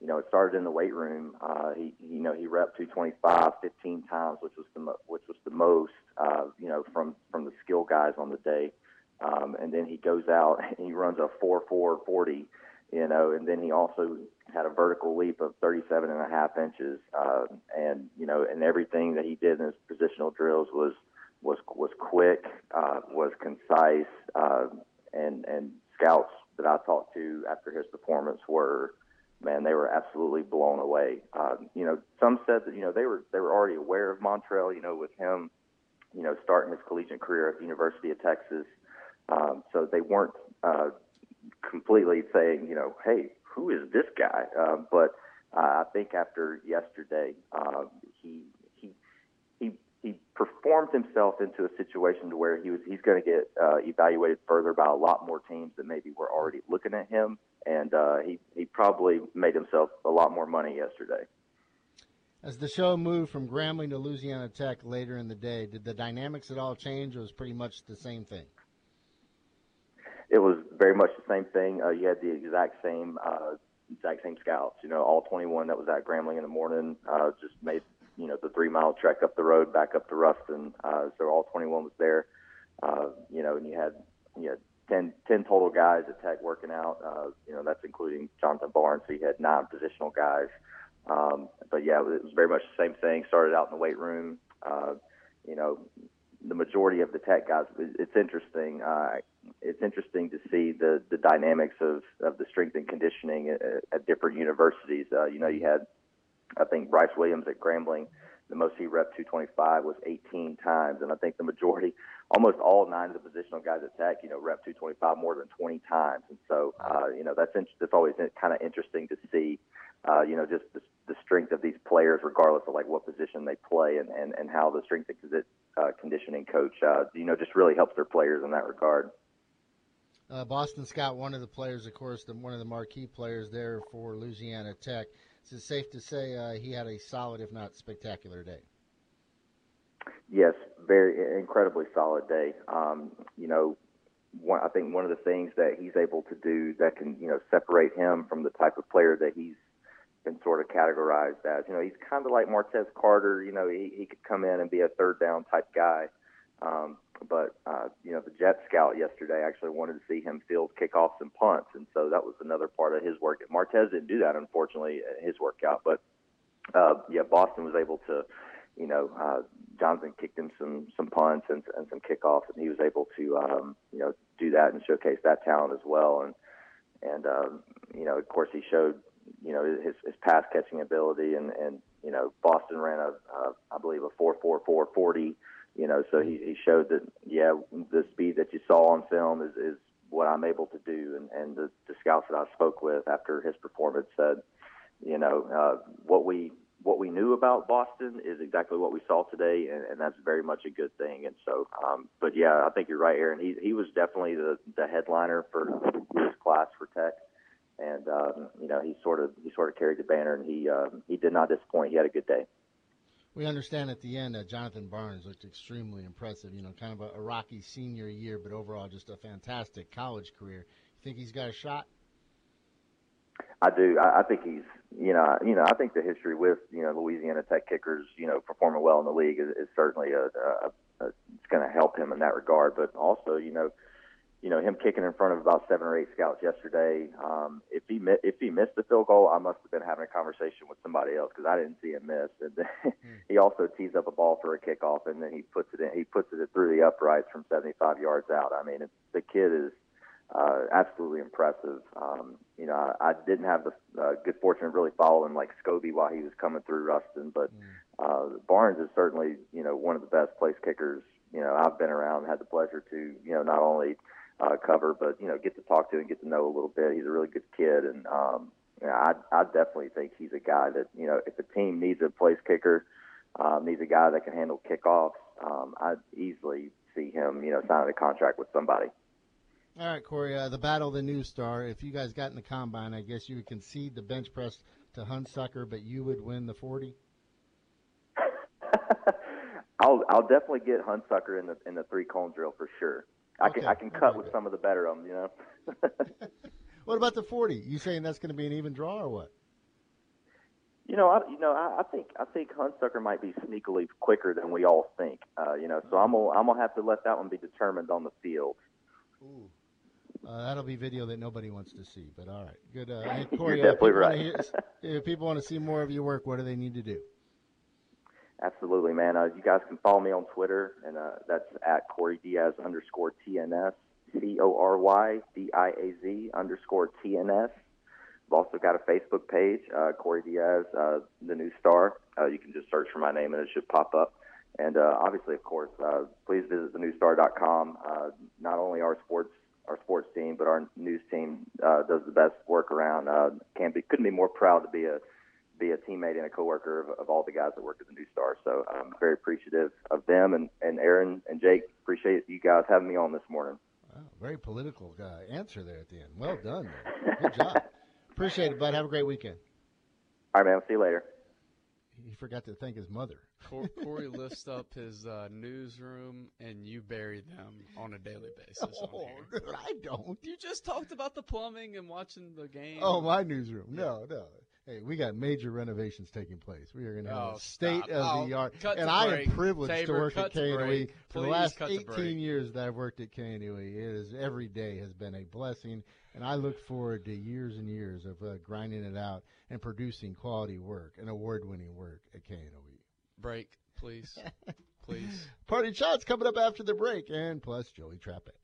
you know, it started in the weight room. Uh, he you know he rep 225 15 times, which was the mo- which was the most uh, you know from from the skill guys on the day. Um, and then he goes out and he runs a 4 4 40 you know, and then he also had a vertical leap of 37 and a half inches, uh, and you know, and everything that he did in his positional drills was was was quick, uh, was concise, uh, and and scouts that I talked to after his performance were, man, they were absolutely blown away. Uh, you know, some said that you know they were they were already aware of Montrell, you know, with him, you know, starting his collegiate career at the University of Texas, um, so they weren't. Uh, completely saying, you know, hey, who is this guy? Uh, but uh, I think after yesterday, uh, he he he he performed himself into a situation to where he was he's going to get uh, evaluated further by a lot more teams that maybe were already looking at him, and uh, he he probably made himself a lot more money yesterday. As the show moved from Grambling to Louisiana Tech later in the day, did the dynamics at all change, or was pretty much the same thing? it was very much the same thing. Uh, you had the exact same uh, exact same scouts. You know, all 21 that was at Grambling in the morning uh, just made you know the three mile trek up the road back up to Ruston. Uh, so all 21 was there. Uh, you know, and you had you had 10, 10 total guys at Tech working out. Uh, you know, that's including Jonathan Barnes. So you had nine positional guys. Um, but yeah, it was very much the same thing. Started out in the weight room. Uh, you know, the majority of the Tech guys. It's interesting. Uh, it's interesting to see the the dynamics of of the strength and conditioning at, at different universities. Uh, you know, you had I think Bryce Williams at Grambling. The most he rep 225 was 18 times, and I think the majority, almost all nine of the positional guys at Tech, you know, rep 225 more than 20 times. And so, uh, you know, that's in, that's always kind of interesting to see, uh, you know, just the, the strength of these players, regardless of like what position they play, and and, and how the strength and uh, conditioning coach, uh, you know, just really helps their players in that regard. Uh, Boston Scott, one of the players, of course, the, one of the marquee players there for Louisiana Tech. Is it safe to say uh, he had a solid, if not spectacular, day? Yes, very incredibly solid day. Um, you know, one, I think one of the things that he's able to do that can you know separate him from the type of player that he's been sort of categorized as. You know, he's kind of like Martez Carter. You know, he, he could come in and be a third down type guy. Um, but uh, you know, the Jet Scout yesterday actually wanted to see him field kickoffs and punts, and so that was another part of his work. Martez didn't do that, unfortunately, his workout. But uh, yeah, Boston was able to, you know, uh, Jonathan kicked him some some punts and, and some kickoffs, and he was able to um, you know do that and showcase that talent as well. And and um, you know, of course, he showed you know his his pass catching ability, and and you know, Boston ran a, I believe a four four four forty. You know, so he, he showed that yeah, the speed that you saw on film is is what I'm able to do, and and the, the scouts that I spoke with after his performance said, you know, uh, what we what we knew about Boston is exactly what we saw today, and, and that's very much a good thing. And so, um, but yeah, I think you're right, Aaron. He he was definitely the the headliner for this class for Tech, and um, you know he sort of he sort of carried the banner, and he um, he did not disappoint. He had a good day. We understand at the end that Jonathan Barnes looked extremely impressive. You know, kind of a, a rocky senior year, but overall just a fantastic college career. You think he's got a shot? I do. I, I think he's, you know, you know, I think the history with you know Louisiana Tech kickers, you know, performing well in the league is, is certainly a, a, a it's going to help him in that regard. But also, you know, you know, him kicking in front of about seven or eight scouts yesterday. Um, if he mi- if he missed the field goal, I must have been having a conversation with somebody else because I didn't see him miss. And then he also tees up a ball for a kickoff, and then he puts it in. He puts it through the uprights from 75 yards out. I mean, it's, the kid is uh, absolutely impressive. Um, you know, I, I didn't have the uh, good fortune of really following like Scobee while he was coming through Ruston, but uh, Barnes is certainly you know one of the best place kickers. You know, I've been around, had the pleasure to you know not only uh, cover, but you know get to talk to and get to know a little bit. He's a really good kid, and um, you know, I I definitely think he's a guy that you know if a team needs a place kicker, um, needs a guy that can handle kickoffs, um, I'd easily see him you know signing a contract with somebody. All right, Corey. Uh, the battle of the News-Star. If you guys got in the combine, I guess you would concede the bench press to Hunsucker, but you would win the forty. I'll I'll definitely get Hunsucker in the in the three cone drill for sure. I can Okay, I can cut with some of the better of them, you know. What about the forty? You saying that's going to be an even draw or what? You know, I, you know, I, I think I think Hunsucker might be sneakily quicker than we all think. Uh, you know, so I'm gonna I'm gonna have to let that one be determined on the field. Uh, that'll be video that nobody wants to see, but all right, good. Uh, hey, You're Corey, uh, definitely right. hear- if people want to see more of your work, what do they need to do? Absolutely, man. Uh, you guys can follow me on Twitter, and uh, that's at Corey Diaz underscore TNS, C O R Y D I A Z underscore TNS. I've also got a Facebook page, uh, Corey Diaz, uh, the new star. Uh, you can just search for my name and it should pop up. And uh, obviously, of course, please visit thenewsstar.com. Uh, not only our sports our sports team, but our news team does the best work around. Uh, can be couldn't be more proud to be a be a teammate and a coworker of, of all the guys that work at the News-Star. So I'm very appreciative of them and, and Aaron and Jake. Appreciate you guys having me on this morning. Wow, very political uh, answer there at the end. Well done, man. Good job. Appreciate it, bud. Have a great weekend. All right, man. I'll see you later. He forgot to thank his mother. Corey lifts up his uh, newsroom, and you bury them on a daily basis. Oh, here. I don't. You just talked about the plumbing and watching the game. Oh, my newsroom. No, no. Hey, we got major renovations taking place. We are going to have Oh, a state stop. of Oh, the art. cut And I am break. privileged to work at KNOE. For the last cut the 18 years that I've worked at KNOE, it is every day has been a blessing, and I look forward to years and years of uh, grinding it out and producing quality work and award-winning work at KNOE. Break, please. please. Party shots coming up after the break, and plus Joey Trappett.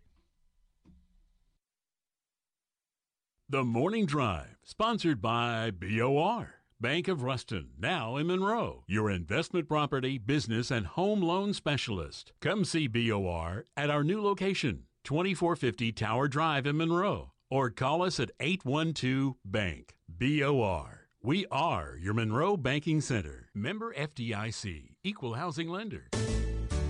The Morning Drive, sponsored by BOR, Bank of Ruston, now in Monroe, your investment property, business, and home loan specialist. Come see BOR at our new location, 2450 Tower Drive in Monroe, or call us at 812 Bank. BOR. We are your Monroe Banking Center. Member FDIC, Equal Housing Lender.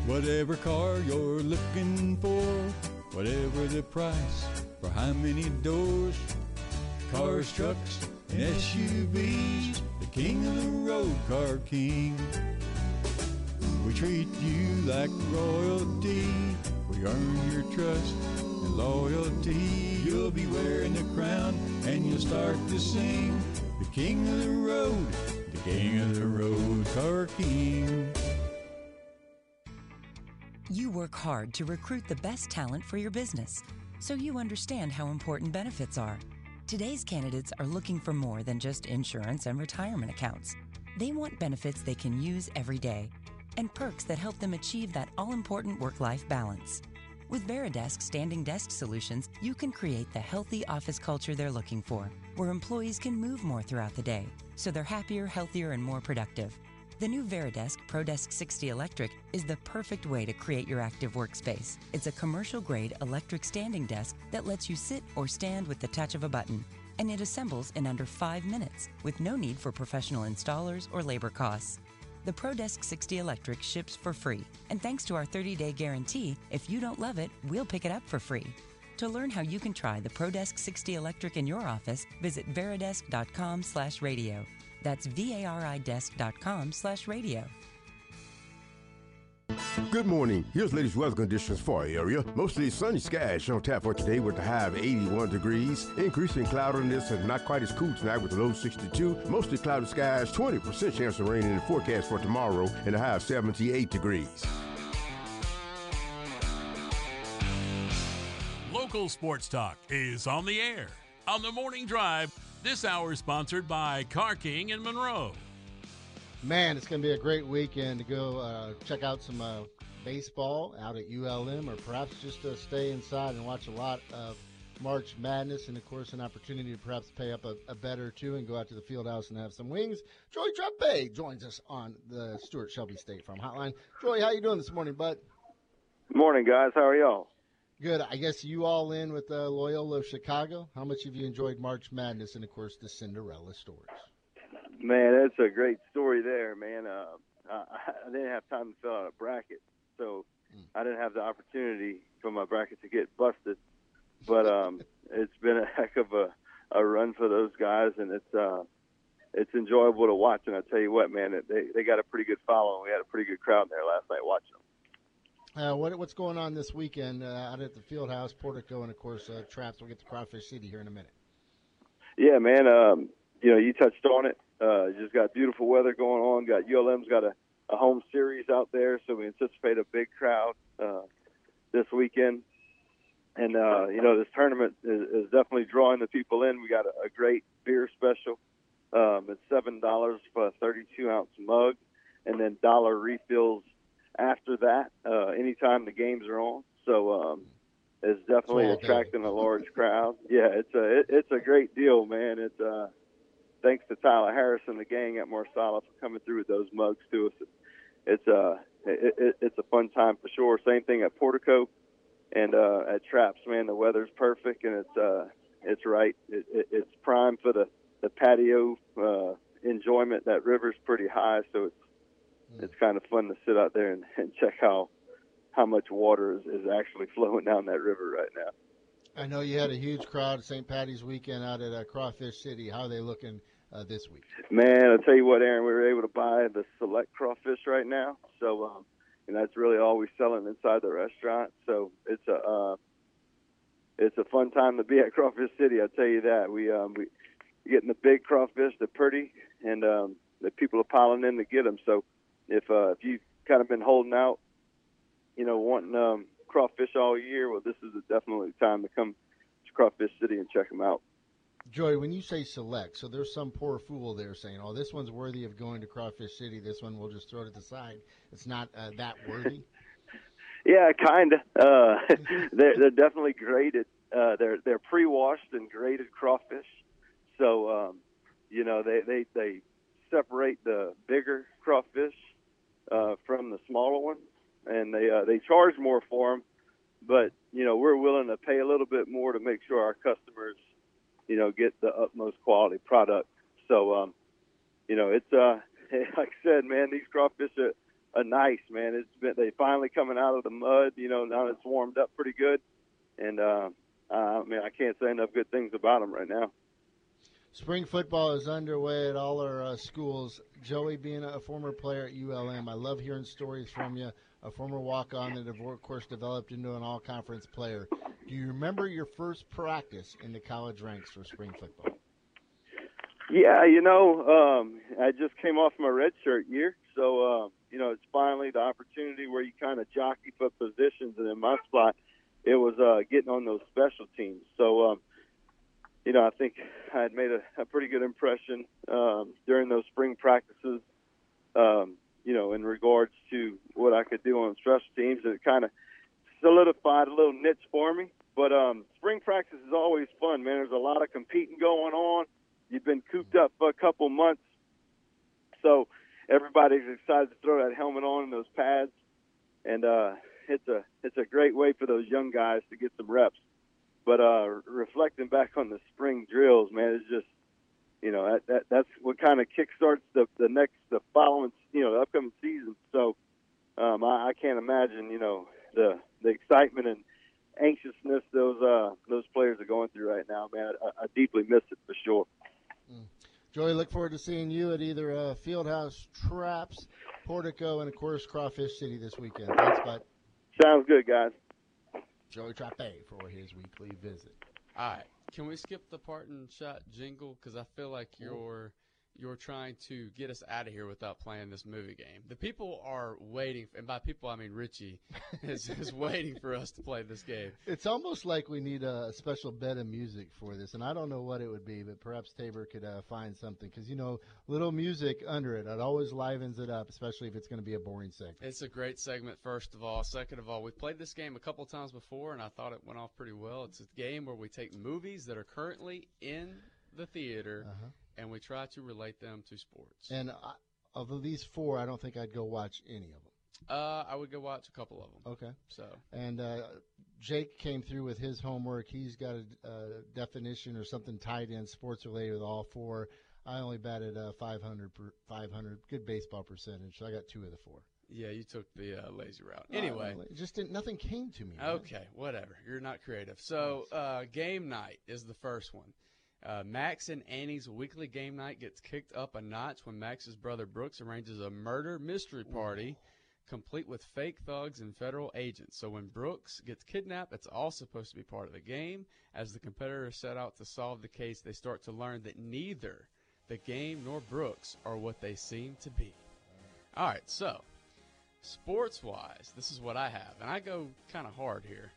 Whatever car you're looking for, whatever the price, for how many doors, cars, trucks, and SUVs, the king of the road, Car King. We treat you like royalty. We earn your trust and loyalty. You'll be wearing the crown and you'll start to sing. The king of the road, the king of the road, Car King. You work hard to recruit the best talent for your business, so you understand how important benefits are. Today's candidates are looking for more than just insurance and retirement accounts. They want benefits they can use every day. and perks that help them achieve that all important work life balance. With Varidesk standing desk solutions, you can create the healthy office culture they're looking for, where employees can move more throughout the day, so they're happier, healthier, and more productive. The new Varidesk ProDesk 60 Electric is the perfect way to create your active workspace. It's a commercial grade electric standing desk that lets you sit or stand with the touch of a button, and it assembles in under five minutes with no need for professional installers or labor costs. The ProDesk 60 Electric ships for free, and thanks to our 30 day guarantee, if you don't love it, we'll pick it up for free. To learn how you can try the ProDesk 60 Electric in your office, visit varidesk.com slash radio. That's V-A-R-I-desk.com slash radio. Good morning. Here's latest weather conditions for our area. Mostly sunny skies shown tap for today with a high of 81 degrees. Increasing cloudiness and not quite as cool tonight with a low 62. Mostly cloudy skies, 20% chance of rain in the forecast for tomorrow and a high of 78 degrees. Local sports talk is on the air. On the morning drive, this hour is sponsored by Car King in Monroe. Man, it's going to be a great weekend to go uh, check out some uh, baseball out at ULM, or perhaps just uh, stay inside and watch a lot of March Madness, and of course, an opportunity to perhaps pay up a, a bet or two and go out to the field house and have some wings. Joy Trepe joins us on the Stuart Shelby State Farm Hotline. Joy, how you doing this morning, bud? Morning, guys. How are y'all? Good. I guess you all in with uh, Loyola of Chicago. How much have you enjoyed March Madness and, of course, the Cinderella stories? Man, that's a great story there, man. Uh, I didn't have time to fill out a bracket, so I didn't have the opportunity for my bracket to get busted. But um, it's been a heck of a, a run for those guys, and it's uh, it's enjoyable to watch. And I tell you what, man, they they got a pretty good following. We had a pretty good crowd there last night watching them. Uh, what, what's going on this weekend uh, out at the field house, Portico, and of course uh, Traps? We'll get to Crawfish City here in a minute. Yeah, man. Um, you know, you touched on it. Uh, just got beautiful weather going on. Got ULM's got a, a home series out there, so we anticipate a big crowd uh, this weekend. And uh, you know, this tournament is, is definitely drawing the people in. We got a, a great beer special. Um, it's seven dollars for a 32 ounce mug, and then dollar refills after that, uh, anytime the games are on. So um, it's definitely attracting a large crowd. Yeah, it's a it, it's a great deal, man. It's uh, thanks to Tyler Harris and the gang at Marsala for coming through with those mugs to us. It's uh, it, it, it's a fun time for sure. Same thing at Portico and uh, at Traps, man. The weather's perfect and it's uh, it's right. It, it, it's prime for the the patio uh, enjoyment. That river's pretty high, so it's it's kind of fun to sit out there and, and check how how much water is, is actually flowing down that river right now. I know you had a huge crowd St. Patty's weekend out at uh, Crawfish City. How are they looking uh, this week? Man, I'll tell you what, Aaron, we were able to buy the select crawfish right now. So, um, and that's really all we're selling inside the restaurant. So it's a, uh, it's a fun time to be at Crawfish City. I'll tell you that. We, um, we getting the big crawfish, they're pretty, and, um, the people are piling in to get them. So if, uh, if you've kind of been holding out, you know, wanting, um, crawfish all year, well, this is definitely the time to come to Crawfish City and check them out. Joy, when you say select, so there's some poor fool there saying, "Oh, this one's worthy of going to Crawfish City. This one we'll just throw it at the side. It's not uh, that worthy." Yeah, kind of. Uh, they're they're definitely graded. Uh, they're they're pre-washed and graded crawfish. So um, you know they they they separate the bigger crawfish uh, from the smaller ones, and they uh, they charge more for them. But you know we're willing to pay a little bit more to make sure our customers you know get the utmost quality product. So um, you know it's uh like I said, man, these crawfish are, are nice, man. It's been they finally coming out of the mud. You know now it's warmed up pretty good, and uh, uh, I mean I can't say enough good things about them right now. Spring football is underway at all our uh, schools. Joey, being a former player at ULM, I love hearing stories from you. A former walk-on that, of course, developed into an all-conference player. Do you remember your first practice in the college ranks for spring football? Yeah, you know, um, I just came off my redshirt year, so uh, you know it's finally the opportunity where you kind of jockey for positions, and in my spot, it was uh, getting on those special teams. So, um, you know, I think I had made a, a pretty good impression um, during those spring practices. Um, you know, in regards to what I could do on special teams, it kind of solidified a little niche for me. But um, spring practice is always fun, man. There's a lot of competing going on. You've been cooped up for a couple months, so everybody's excited to throw that helmet on and those pads, and uh, it's a it's a great way for those young guys to get some reps. But uh, reflecting back on the spring drills, man, it's just you know that, that that's what kind of kickstarts the the next the following you know the upcoming season. So um, I, I can't imagine you know the the excitement and anxiousness those uh those players are going through right now, man. I, I deeply miss it for sure. Joey, look forward to seeing you at either uh, Fieldhouse Traps, Portico, and of course Crawfish City this weekend. Thanks, bud. Sounds good, guys. Joey Trappe for his weekly visit. All right. Can we skip the Parton shot jingle? Because I feel like you're you're trying to get us out of here without playing this movie game. The people are waiting, and by people I mean Richie is, is waiting for us to play this game. It's almost like we need a special bed of music for this, and I don't know what it would be, but perhaps Tabor could uh, find something because you know, little music under it, it always livens it up, especially if it's going to be a boring segment. It's a great segment, first of all. Second of all, we played this game a couple times before, and I thought it went off pretty well. It's a game where we take movies that are currently in the theater Uh-huh. And we try to relate them to sports. And I, of these four, I don't think I'd go watch any of them. Uh, I would go watch a couple of them. Okay. So And uh, Jake came through with his homework. He's got a, a definition or something tied in sports related with all four. I only batted uh, 500 per, 500 good baseball percentage. So I got two of the four. yeah, you took the uh, lazy route. Anyway, just didn't. Nothing came to me. man. Okay, whatever. You're not creative. So, uh, game night is the first one. Uh, Max and Annie's weekly game night gets kicked up a notch when Max's brother Brooks arranges a murder mystery party, complete with fake thugs and federal agents. So when Brooks gets kidnapped, it's all supposed to be part of the game. As the competitors set out to solve the case, they start to learn that neither the game nor Brooks are what they seem to be. All right, so sports wise, this is what I have, and I go kind of hard here.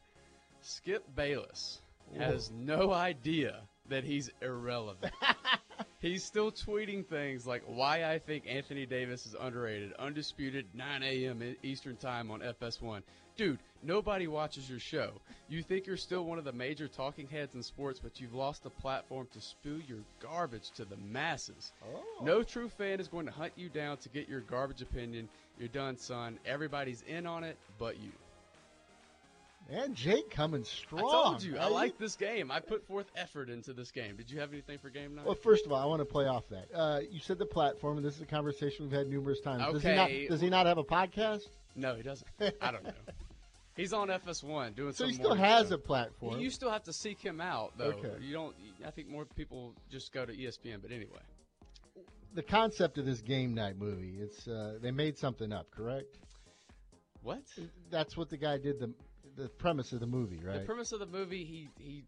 Skip Bayless has no idea that he's irrelevant. he's still tweeting things like why I think Anthony Davis is underrated, undisputed 9 a.m. Eastern Time on FS1. Dude, nobody watches your show. You think you're still one of the major talking heads in sports, but you've lost the platform to spew your garbage to the masses. Oh. No true fan is going to hunt you down to get your garbage opinion. You're done, son. Everybody's in on it, but you. And Jake coming strong. I told you, I Hey, like this game. I put forth effort into this game. Did you have anything for game night? Well, first of all, I want to play off that. Uh, you said the platform, and this is a conversation we've had numerous times. Does he not? Okay. Does he not have a podcast? No, he doesn't. I don't know. He's on FS1 doing So some he still has show. a platform. You still have to seek him out, though. Okay. You don't. I think more people just go to ESPN. But anyway, the concept of this game night movie. It's uh, they made something up, correct? what? That's what the guy did. The the premise of the movie, right? The premise of the movie, he he,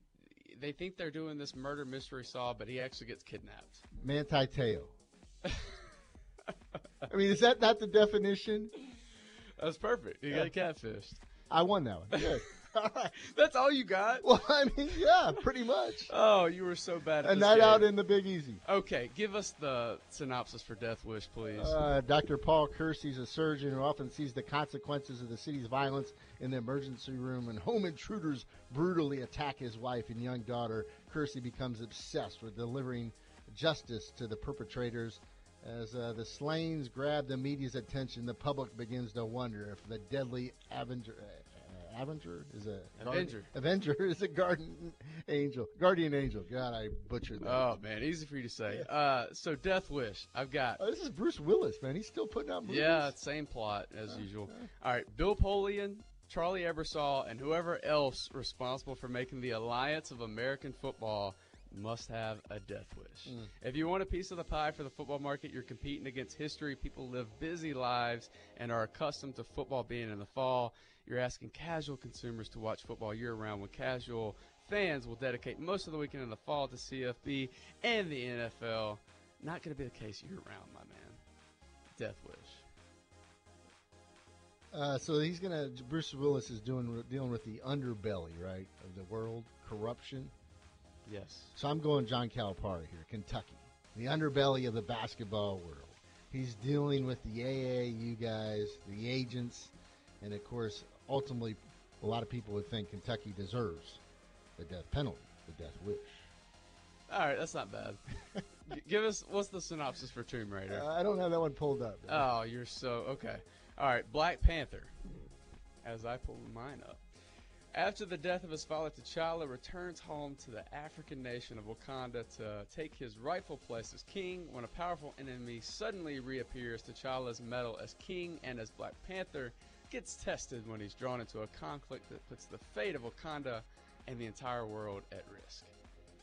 they think they're doing this murder mystery solve, but he actually gets kidnapped. Manti Te'o. I mean, is that not the definition? That's perfect. You got catfished. I won that one. Good. That's all you got. Well, I mean, yeah, pretty much. Oh, you were so bad. At A night game. out in the Big Easy. Okay, give us the synopsis for Death Wish, please. Uh, Dr. Paul Kersey's a surgeon who often sees the consequences of the city's violence in the emergency room when home intruders brutally attack his wife and young daughter. Kersey becomes obsessed with delivering justice to the perpetrators. As uh, the slains grab the media's attention, the public begins to wonder if the deadly Avenger. Uh, Avenger is a Avenger. Avenger is a guardian angel, guardian angel. God, I butchered that. Oh man, easy for you to say. Uh, so Death Wish, I've got. Oh, this is Bruce Willis, man. He's still putting out movies. Yeah, same plot as usual. All right, Bill Polian, Charlie Ebersol, and whoever else responsible for making the Alliance of American Football must have a death wish. Mm. If you want a piece of the pie for the football market, you're competing against history. People live busy lives and are accustomed to football being in the fall. You're asking casual consumers to watch football year round when casual fans will dedicate most of the weekend in the fall to CFB and the NFL. Not going to be the case year round, my man. Death wish. Uh, so he's gonna. Bruce Willis is doing dealing with the underbelly, right, of the world corruption. Yes. So I'm going John Calipari here, Kentucky, the underbelly of the basketball world. He's dealing with the AAU guys, the agents, and of course, ultimately, a lot of people would think Kentucky deserves the death penalty, the death wish. All right, that's not bad. Give us what's the synopsis for Tomb Raider? Uh, I don't have that one pulled up. Oh, you're so okay. All right, Black Panther. As I pull mine up. After the death of his father, T'Challa returns home to the African nation of Wakanda to take his rightful place as king. When a powerful enemy suddenly reappears, T'Challa's mettle as king and as Black Panther gets tested when he's drawn into a conflict that puts the fate of Wakanda and the entire world at risk.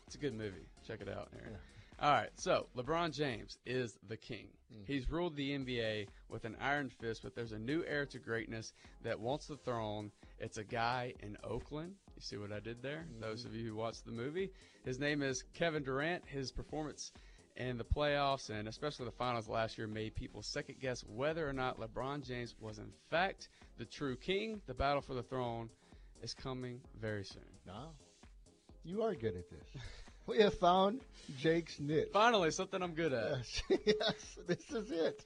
It's a good movie. Check it out, Aaron. All right, so LeBron James is the king. Hmm. He's ruled the NBA with an iron fist, but there's a new heir to greatness that wants the throne. It's a guy in Oakland. You see what I did there? Hmm. Those of you who watched the movie. His name is Kevin Durant. His performance in the playoffs and especially the finals last year made people second guess whether or not LeBron James was in fact the true king. The battle for the throne is coming very soon. No. You are good at this. We have found Jake's niche. Finally, something I'm good at. Yes, yes, this is it.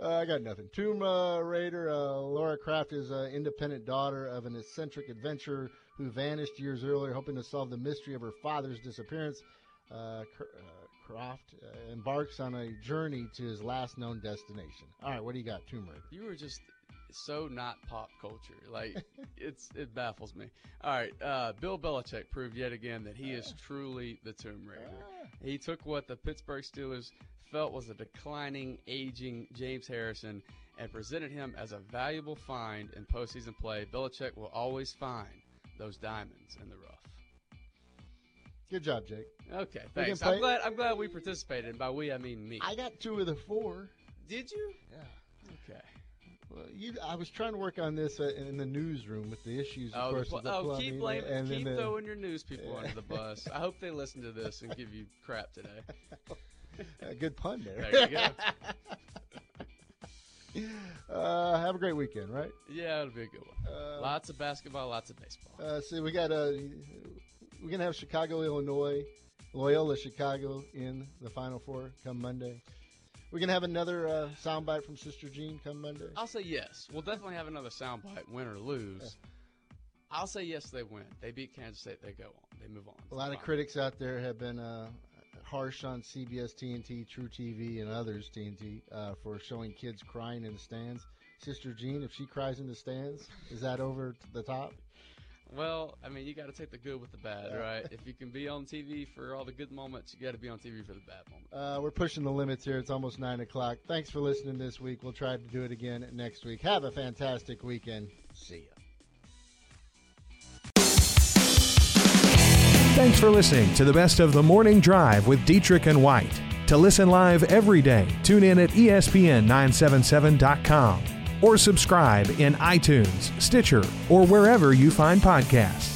Uh, I got nothing. Tomb uh, Raider, uh, Lara Croft is an independent daughter of an eccentric adventurer who vanished years earlier, hoping to solve the mystery of her father's disappearance. Uh, uh, Croft uh, embarks on a journey to his last known destination. All right, what do you got, Tomb Raider? You were just so not pop culture. Like it's it baffles me. All right, uh, Bill Belichick proved yet again that he is truly the Tomb Raider. He took what the Pittsburgh Steelers felt was a declining, aging James Harrison and presented him as a valuable find in postseason play. Belichick will always find those diamonds in the rough. Good job, Jake. Okay, thanks. I'm glad. I'm glad we participated. And by we, I mean me. I got two of the four. Did you? Yeah. Okay. Well, you, I was trying to work on this uh, in the newsroom with the issues, of Oh, course, pl- of the oh plumbing keep blaming, and keep the- throwing your news people under the bus. I hope they listen to this and give you crap today. A good pun there. There you go. uh, have a great weekend, right? Yeah, it'll be a good one. lots of basketball, lots of baseball. Uh, see, we got uh, we're gonna have Chicago, Illinois, Loyola, Chicago in the Final Four come Monday. We're gonna have another uh, soundbite from Sister Jean come Monday. I'll say yes. We'll definitely have another soundbite, win or lose. I'll say yes. They win. They beat Kansas State. They go on. They move on. A lot of critics out there have been uh, harsh on CBS TNT, truTV, and others TNT uh, for showing kids crying in the stands. Sister Jean, if she cries in the stands, is that over the top? Well, I mean, you got to take the good with the bad, Yeah. right? if you can be on TV for all the good moments, you got to be on TV for the bad moments. Uh, we're pushing the limits here. It's almost 9 o'clock. Thanks for listening this week. We'll try to do it again next week. Have a fantastic weekend. See ya. Thanks for listening to the best of the morning drive with Dietrich and White. To listen live every day, tune in at E ESPN977.com or subscribe in iTunes, Stitcher, or wherever you find podcasts.